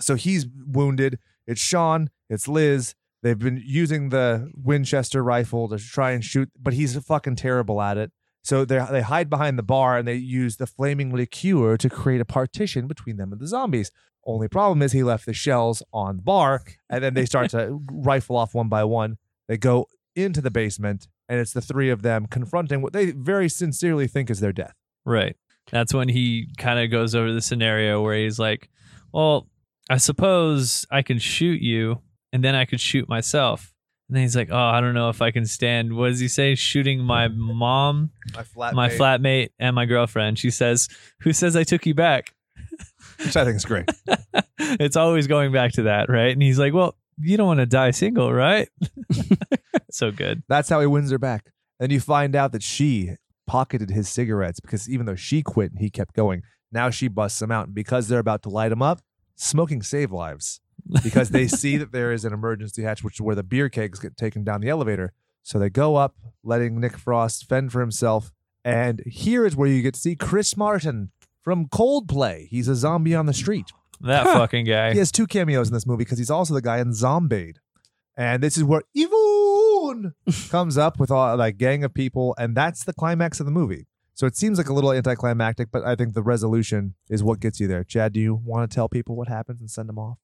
So he's wounded. It's Shaun. It's Liz. They've been using the Winchester rifle to try and shoot, but he's fucking terrible at it. So they they hide behind the bar and they use the flaming liqueur to create a partition between them and the zombies. Only problem is he left the shells on the bar, and then they start to rifle off one by one. They go into the basement, and it's the three of them confronting what they very sincerely think is their death. right, that's when he kind of goes over the scenario where he's like, "Well, I suppose I can shoot you, and then I could shoot myself. And then he's like, "Oh, I don't know if I can stand." What does he say? Shooting my mom, My flat, my flatmate, and my girlfriend. She says, "Who says I took you back?" which I think is great. it's always going back to that, right? And he's like, "Well, you don't want to die single, right?" so good. That's how he wins her back. Then you find out that she pocketed his cigarettes because even though she quit and he kept going, now she busts him out. And because they're about to light him up, smoking save lives because they see that there is an emergency hatch, which is where the beer kegs get taken down the elevator. So they go up, letting Nick Frost fend for himself. And here is where you get to see Chris Martin from Coldplay. He's a zombie on the street. That fucking guy. He has two cameos in this movie because he's also the guy in Zombaid. And this is where Yvonne comes up with all like gang of people, and that's the climax of the movie. So it seems like a little anticlimactic, but I think the resolution is what gets you there. Chad, do you want to tell people what happens and send them off?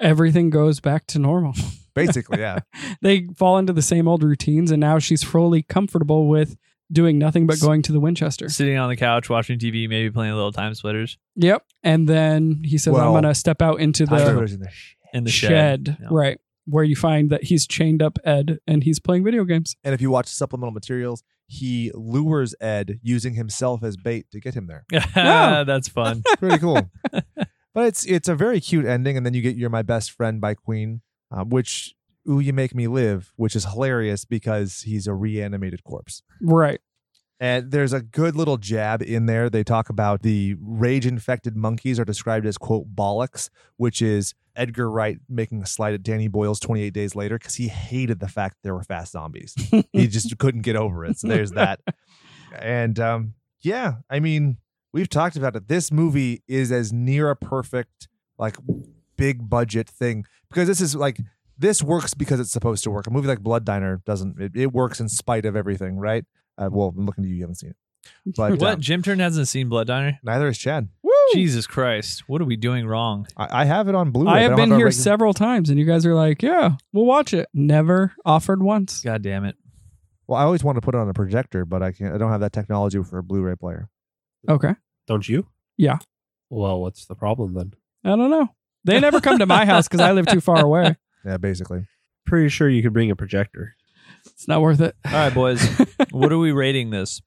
Everything goes back to normal. Basically, yeah. they fall into the same old routines, and now she's fully comfortable with doing nothing but going to the Winchester. Sitting on the couch watching TV, maybe playing a little TimeSplitters Yep. And then he says, Well, I'm going to step out into the in the sh- in the shed. shed. Yeah. Right. Where you find that he's chained up Ed and he's playing video games. And if you watch supplemental materials, he lures Ed using himself as bait to get him there. No. That's fun. Pretty cool. But it's it's a very cute ending, and then you get "You're My Best Friend" by Queen, um, which "Ooh You Make Me Live," which is hilarious because he's a reanimated corpse. Right. And there's a good little jab in there. They talk about the rage infected monkeys are described as quote bollocks, which is Edgar Wright making a slide at Danny Boyle's 28 Days Later because he hated the fact that there were fast zombies. he just couldn't get over it. So there's that. And um, yeah, I mean, we've talked about it. This movie is as near a perfect, like, big budget thing because this is like, this works because it's supposed to work. A movie like Blood Diner doesn't, it, it works in spite of everything, right? Uh, well, I'm looking to you, you haven't seen it. But what? um, Jim Turn hasn't seen Blood Diner? neither has Chad. Woo! Jesus Christ. What are we doing wrong? I, I have it on Blu-ray. I have don't been a here regular- several times and you guys are like, yeah, we'll watch it. Never offered once. God damn it. Well, I always want to put it on a projector, but I can't. I don't have that technology for a Blu-ray player. Okay. Don't you? Yeah. Well, what's the problem then? I don't know. They never come to my house because I live too far away. Yeah, basically. Pretty sure you could bring a projector. It's not worth it. All right, boys. what are we rating this?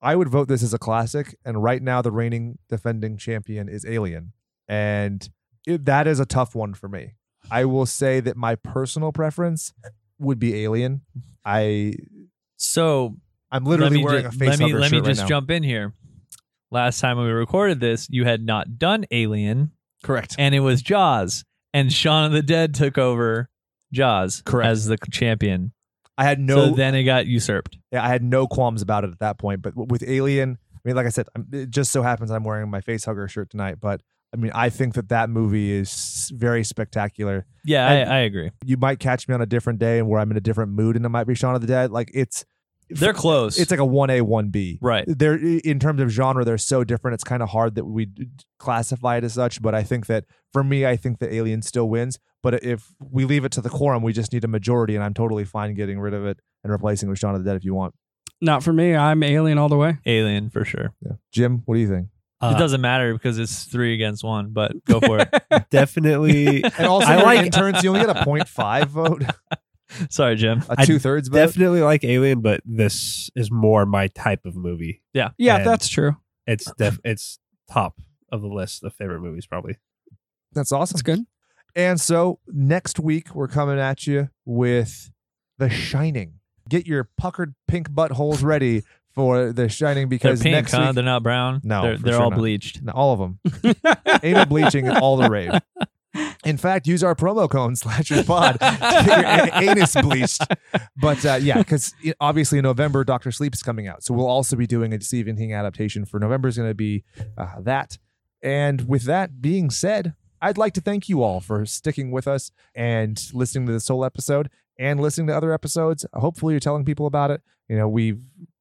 I would vote this as a classic, and right now the reigning defending champion is Alien, and it, that is a tough one for me. I will say that my personal preference would be Alien. I So I'm literally let wearing ju- a face let me, hugger let me shirt right just now. jump in here. Last time we recorded this, you had not done Alien, Correct. and it was Jaws, and Shaun of the Dead took over Jaws Correct. as the champion. I had no. so then it got usurped. yeah, I had no qualms about it at that point. But with Alien, I mean, like I said, I'm- it just so happens I'm wearing my face hugger shirt tonight. But I mean, I think that that movie is very spectacular. Yeah, I, I agree. You might catch me on a different day and where I'm in a different mood, and it might be Shaun of the Dead. Like it's They're close. it's like a one A one B. right. They're in terms of genre, they're so different. It's kind of hard that we classify it as such. But I think that for me, I think that Alien still wins. But if we leave it to the quorum, we just need a majority, and I'm totally fine getting rid of it and replacing it with Shaun of the Dead if you want. Not for me. I'm alien all the way. Alien for sure. Yeah. Jim, what do you think? Uh, it doesn't matter because it's three against one, but go for it. definitely, And also, I I like- like interns. You only get a 0.5 vote, Sorry, Jim. a I two thirds vote. definitely like Alien, but this is more my type of movie. Yeah, And- that's true. It's def, it's top of the list of favorite movies, probably. That's awesome. That's good. And so next week we're coming at you with The Shining. Get your puckered pink buttholes ready for The Shining They're because pink, next huh? week They're not brown. No, they're, for they're sure all not. bleached. All of them. Anal bleaching is all the rave. In fact, use our promo code slash your pod to get your anus bleached. But uh, yeah, because obviously in November, Doctor Sleep is coming out. So we'll also be doing a Stephen King adaptation for November is going to be uh, that. And with that being said, I'd like to thank you all for sticking with us and listening to this whole episode and listening to other episodes. Hopefully, you're telling people about it. You know, we've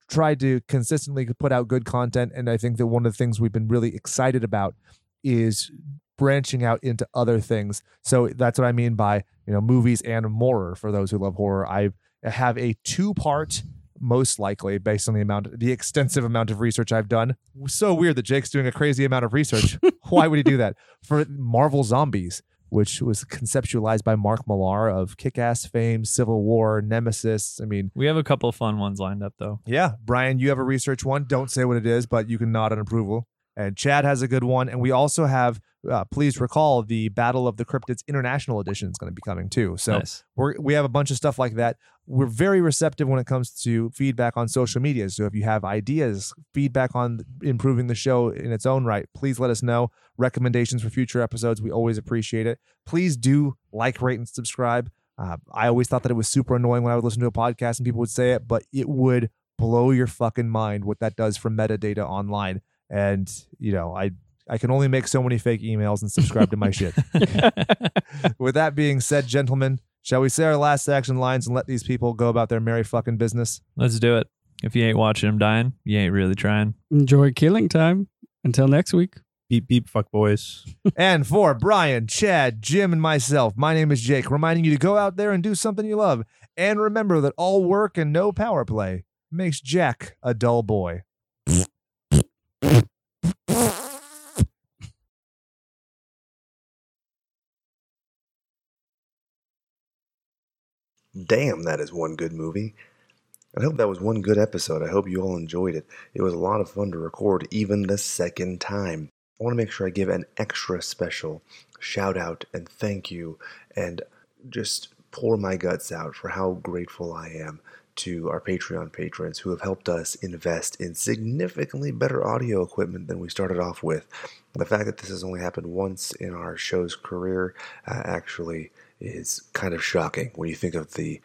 tried to consistently put out good content. And I think that one of the things we've been really excited about is branching out into other things. So that's what I mean by, you know, movies and horror for those who love horror. I have a two part, most likely based on the amount, the extensive amount of research I've done. So weird that Jake's doing a crazy amount of research. Why would he do that? For Marvel Zombies. which was conceptualized by Mark Millar of Kick Ass fame, Civil War, Nemesis. I mean, We have a couple of fun ones lined up though. yeah, Brian, you have a research one. Don't say what it is, but you can nod in approval. And Chad has a good one. And we also have, uh, please recall, the Battle of the Cryptids International Edition is going to be coming too. So nice. we're, we have a bunch of stuff like that. We're very receptive when it comes to feedback on social media. So if you have ideas, feedback on improving the show in its own right, please let us know. Recommendations for future episodes, we always appreciate it. Please do like, rate, and subscribe. Uh, I always thought that it was super annoying when I would listen to a podcast and people would say it, but it would blow your fucking mind what that does for metadata online. And you know, I I can only make so many fake emails and subscribe to my shit. With that being said, gentlemen, shall we say our last action lines and let these people go about their merry fucking business? Let's do it. If you ain't watching them dying, you ain't really trying. Enjoy killing time. Until next week. Beep beep, fuck boys. and for Brian, Chad, Jim, and myself, my name is Jake, reminding you to go out there and do something you love. And remember that all work and no power play makes Jack a dull boy. Damn, that is one good movie. I hope that was one good episode. I hope you all enjoyed it. It was a lot of fun to record, even the second time. I want to make sure I give an extra special shout out and thank you and just pour my guts out for how grateful I am to our Patreon patrons who have helped us invest in significantly better audio equipment than we started off with. The fact that this has only happened once in our show's career uh, actually is kind of shocking when you think of the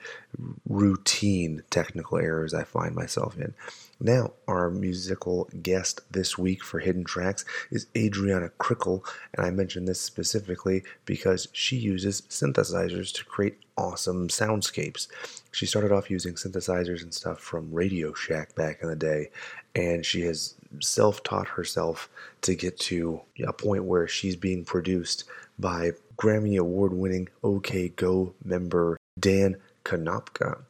routine technical errors I find myself in. Now, our musical guest this week for Hidden Tracks is Adriana Crickle, and I mention this specifically because she uses synthesizers to create awesome soundscapes. She started off using synthesizers and stuff from Radio Shack back in the day, and she has self taught herself to get to a point where she's being produced by Grammy Award winning OK Go member Dan Konopka.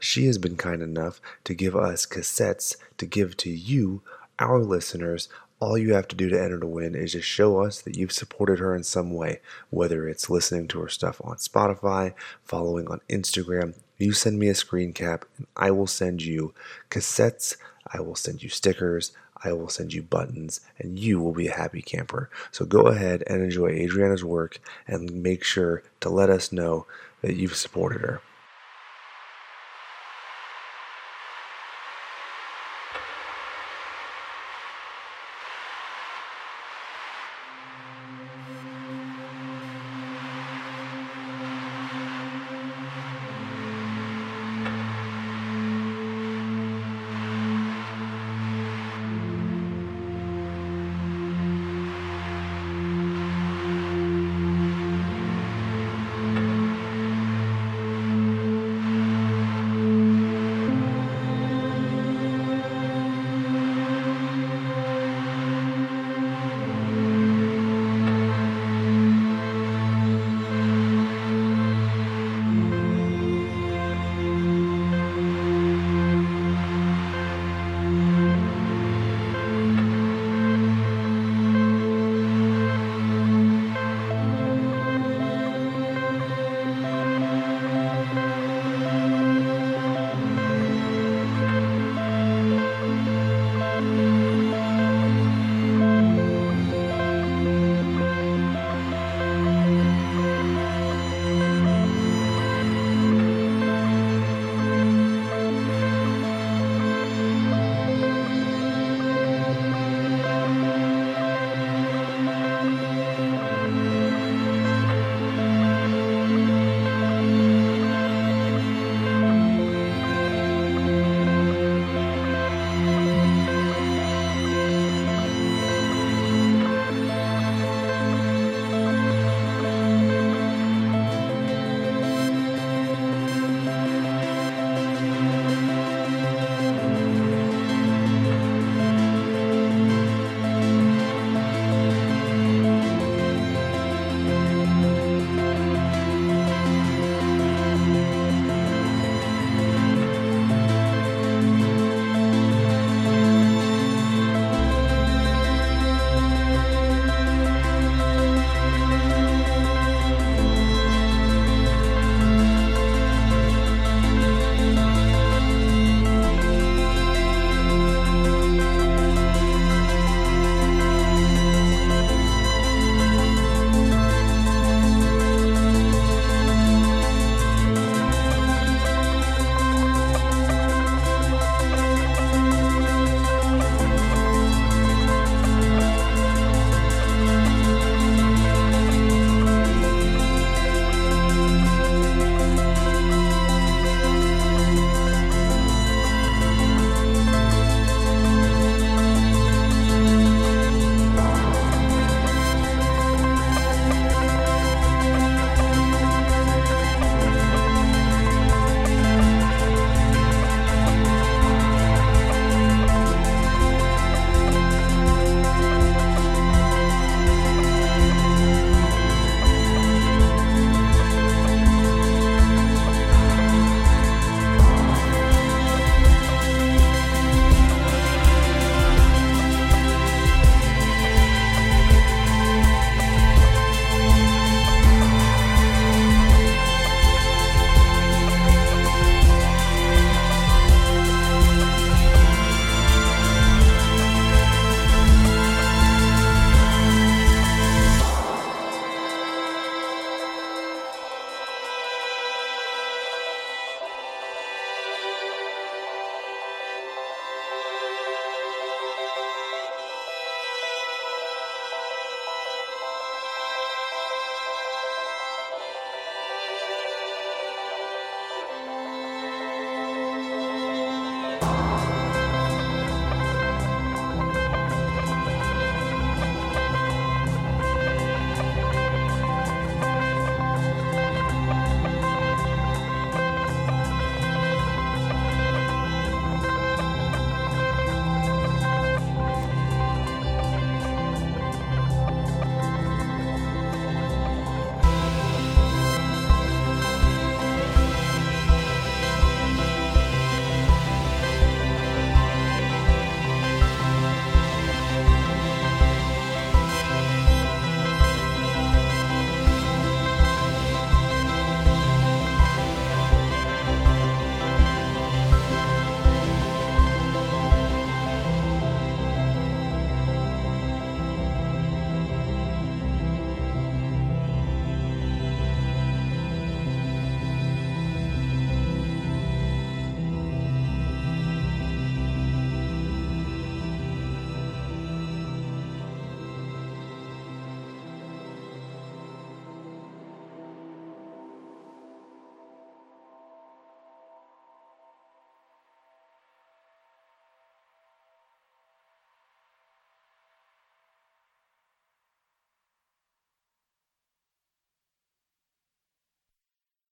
She has been kind enough to give us cassettes to give to you, our listeners. All you have to do to enter to win is just show us that you've supported her in some way, whether it's listening to her stuff on Spotify, following on Instagram. You send me a screen cap, and I will send you cassettes, I will send you stickers, I will send you buttons, and you will be a happy camper. So go ahead and enjoy Adriana's work and make sure to let us know that you've supported her.